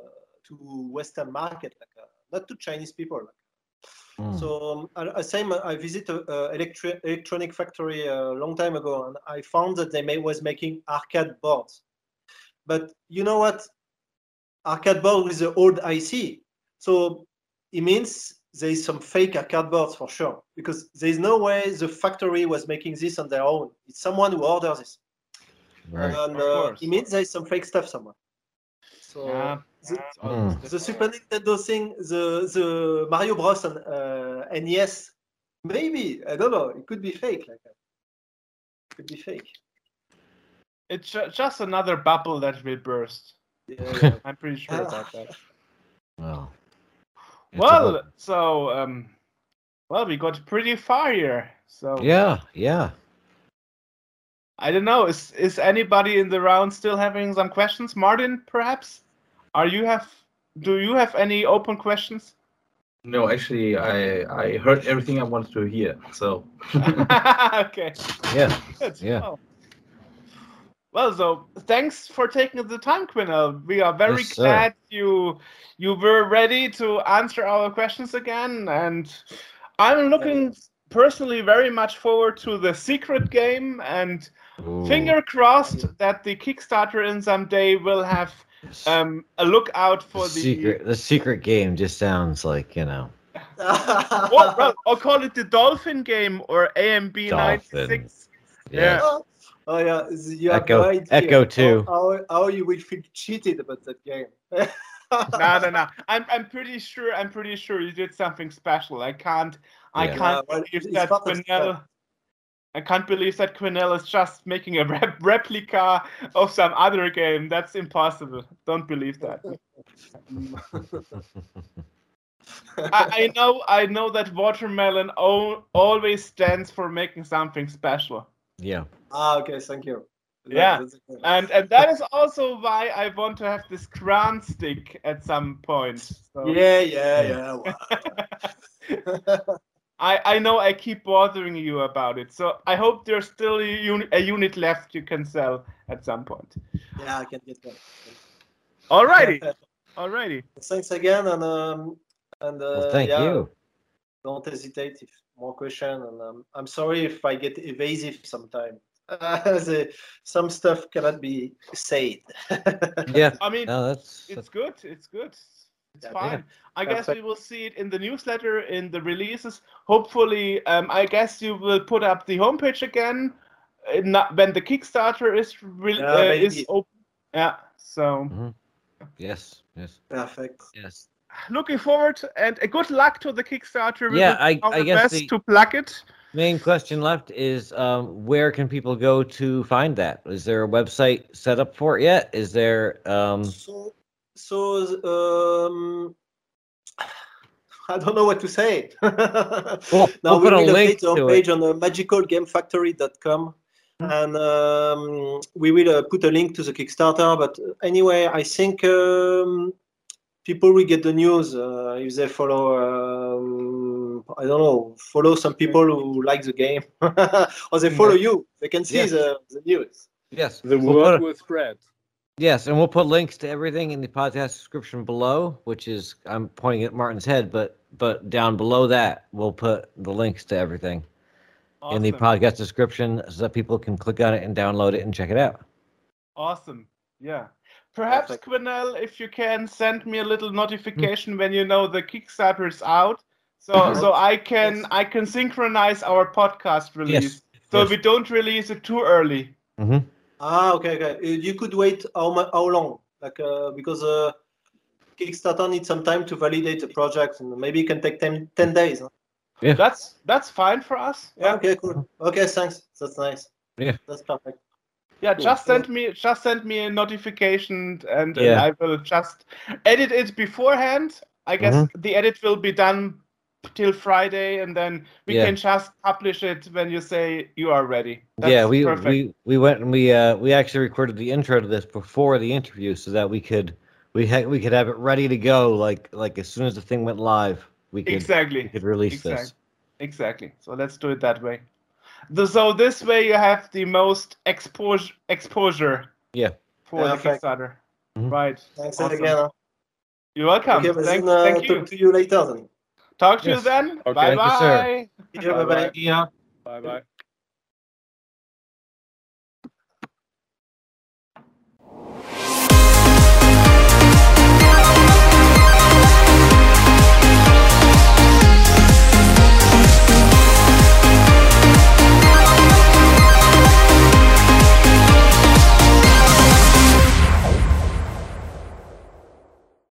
Speaker 5: to Western market, like uh, not to Chinese people.
Speaker 4: Mm.
Speaker 5: So um, I, I same I visited a, electri- electronic factory a long time ago, and I found that they may, was making arcade boards. But you know what? Arcade board with the old IC. So it means there is some fake arcade boards for sure, because there is no way the factory was making this on their own. It's someone who orders this,
Speaker 4: right.
Speaker 5: and
Speaker 2: Of
Speaker 5: uh, it means there is some fake stuff somewhere. So
Speaker 2: Yeah.
Speaker 5: the,
Speaker 2: It's
Speaker 4: Mm.
Speaker 5: the. Super Nintendo thing, the the Mario Bros and uh, NES, maybe I don't know. It could be fake. Like that. It could be fake.
Speaker 2: It's ju- just another bubble that will burst.
Speaker 5: Yeah, yeah.
Speaker 2: I'm pretty sure about that.
Speaker 4: Well.
Speaker 2: Well,
Speaker 4: about-
Speaker 2: so um, well, we got pretty far here. So
Speaker 4: yeah, yeah.
Speaker 2: I don't know. Is is anybody in the round still having some questions? Martin, perhaps? Are you have? Do you have any open questions?
Speaker 3: No, actually, I I heard everything I wanted to hear. So
Speaker 2: okay.
Speaker 4: Yeah,
Speaker 2: Good.
Speaker 4: Yeah.
Speaker 2: Well, Well, so thanks for taking the time, Quinnell. We are very
Speaker 4: Yes, sir.
Speaker 2: glad you you were ready to answer our questions again, and I'm looking personally very much forward to the secret game, and
Speaker 4: Ooh.
Speaker 2: finger crossed that the Kickstarter in some day will have um, a look out
Speaker 4: the
Speaker 2: for the
Speaker 4: secret. The secret game just sounds like you know.
Speaker 2: or, well, or call it the Dolphin game or AMB
Speaker 4: Dolphin.
Speaker 2: 96.
Speaker 4: Yeah.
Speaker 2: Yeah.
Speaker 5: Oh yeah, you have
Speaker 4: Ecco-
Speaker 5: no idea
Speaker 4: Ecco
Speaker 5: how-
Speaker 4: two.
Speaker 5: How, how you will feel cheated about that game.
Speaker 2: no, no, no. I'm, I'm pretty sure. I'm pretty sure you did something special. I can't. I can't
Speaker 5: Yeah,
Speaker 2: believe that
Speaker 5: part of
Speaker 2: Quinnell. I can't believe that Quinnell is just making a rep- replica of some other game. That's impossible. Don't believe that. I, I know. I know that watermelon o- always stands for making something special.
Speaker 4: Yeah.
Speaker 5: ah, okay, thank you. That-
Speaker 2: Yeah. And and that is also why I want to have this grand stick at some point. So.
Speaker 5: Yeah, yeah, yeah.
Speaker 2: I, I know I keep bothering you about it, so I hope there's still a, uni- a unit left you can sell at some point.
Speaker 5: yeah, I can get one.
Speaker 2: Alrighty, alrighty.
Speaker 5: Thanks again, and um, and uh,
Speaker 4: Well, thank
Speaker 5: yeah,
Speaker 4: you.
Speaker 5: Don't hesitate if more question, and um, I'm sorry if I get evasive sometimes. the, some stuff cannot be said.
Speaker 4: Yeah.
Speaker 2: I mean,
Speaker 4: No, that's,
Speaker 2: it's
Speaker 4: that's
Speaker 2: good. It's good. It's
Speaker 5: Yeah,
Speaker 2: fine. I guess
Speaker 5: Perfect.
Speaker 2: we will see it in the newsletter, in the releases. Hopefully, um, I guess you will put up the homepage again uh, not, when the Kickstarter is re-
Speaker 5: Yeah,
Speaker 2: uh, is open. Yeah. So
Speaker 4: yes. Yes.
Speaker 5: Perfect.
Speaker 4: Yes.
Speaker 2: Looking forward and a good luck to the Kickstarter. We
Speaker 4: Yeah, I-
Speaker 2: our
Speaker 4: I guess
Speaker 2: best
Speaker 4: the-
Speaker 2: to plug it.
Speaker 4: Main question left is um, where can people go to find that? Is there a website set up for it yet? Is there um,
Speaker 5: So, so um, I don't know what to say.
Speaker 4: We'll-
Speaker 5: now
Speaker 4: we'll put a link
Speaker 5: update the
Speaker 4: to
Speaker 5: homepage on uh, magicalgamefactory.com and um, we will uh, put a link to the Kickstarter. But anyway, I think um, people will get the news uh, if they follow. Um, I don't know, follow some people who like the game, or they follow you. They can see
Speaker 4: Yeah.
Speaker 5: the, the news.
Speaker 4: yes?
Speaker 6: The
Speaker 4: we'll
Speaker 6: word will spread.
Speaker 4: yes, and we'll put links to everything in the podcast description below, which is I'm pointing at Martin's head, but but down below that we'll put the links to everything in the podcast description so that people can click on it and download it and check it out.
Speaker 2: Awesome. Yeah. Perhaps
Speaker 5: Perfect.
Speaker 2: Quinnell, if you can send me a little notification when you know the Kickstarter is out, so
Speaker 5: Mhm.
Speaker 2: so I can
Speaker 5: Yes.
Speaker 2: I can synchronize our podcast release,
Speaker 4: Yes.
Speaker 2: so
Speaker 4: yes.
Speaker 2: we don't release it too early.
Speaker 4: hmm
Speaker 5: Ah, okay, okay. Uh, You could wait how mu- how long? Like uh, because uh, Kickstarter needs some time to validate the project, and maybe it can take 10, 10 days. Huh?
Speaker 2: That's that's fine for us.
Speaker 5: Yeah. Okay. Cool. Okay. Thanks. That's nice.
Speaker 4: Yeah.
Speaker 5: That's perfect.
Speaker 2: Yeah, just send me just send me a notification and, and I will just edit it beforehand. I guess
Speaker 4: Mm-hmm.
Speaker 2: the edit will be done till Friday and then we
Speaker 4: Yeah.
Speaker 2: can just publish it when you say you are ready.
Speaker 4: yeah, we,
Speaker 2: perfect.
Speaker 4: we we went and we uh we actually recorded the intro to this before the interview so that we could we had we could have it ready to go like like as soon as the thing went live we could
Speaker 2: exactly.
Speaker 4: we could release
Speaker 2: Exactly.
Speaker 4: this.
Speaker 2: Exactly. So let's do it that way. The- So this way you have the most exposure exposure
Speaker 4: Yeah.
Speaker 2: for the
Speaker 5: Perfect.
Speaker 2: Kickstarter.
Speaker 4: Mhm.
Speaker 2: Right.
Speaker 5: Thanks
Speaker 2: Awesome.
Speaker 5: again. huh?
Speaker 2: You're welcome.
Speaker 5: Okay, but
Speaker 2: thank,
Speaker 5: then, uh,
Speaker 2: thank you.
Speaker 5: talk to you later then.
Speaker 2: Talk to you then.
Speaker 6: Okay.
Speaker 2: Bye
Speaker 4: Thank you,
Speaker 2: bye.
Speaker 5: Yeah, bye bye.
Speaker 3: Yeah.
Speaker 6: Bye bye.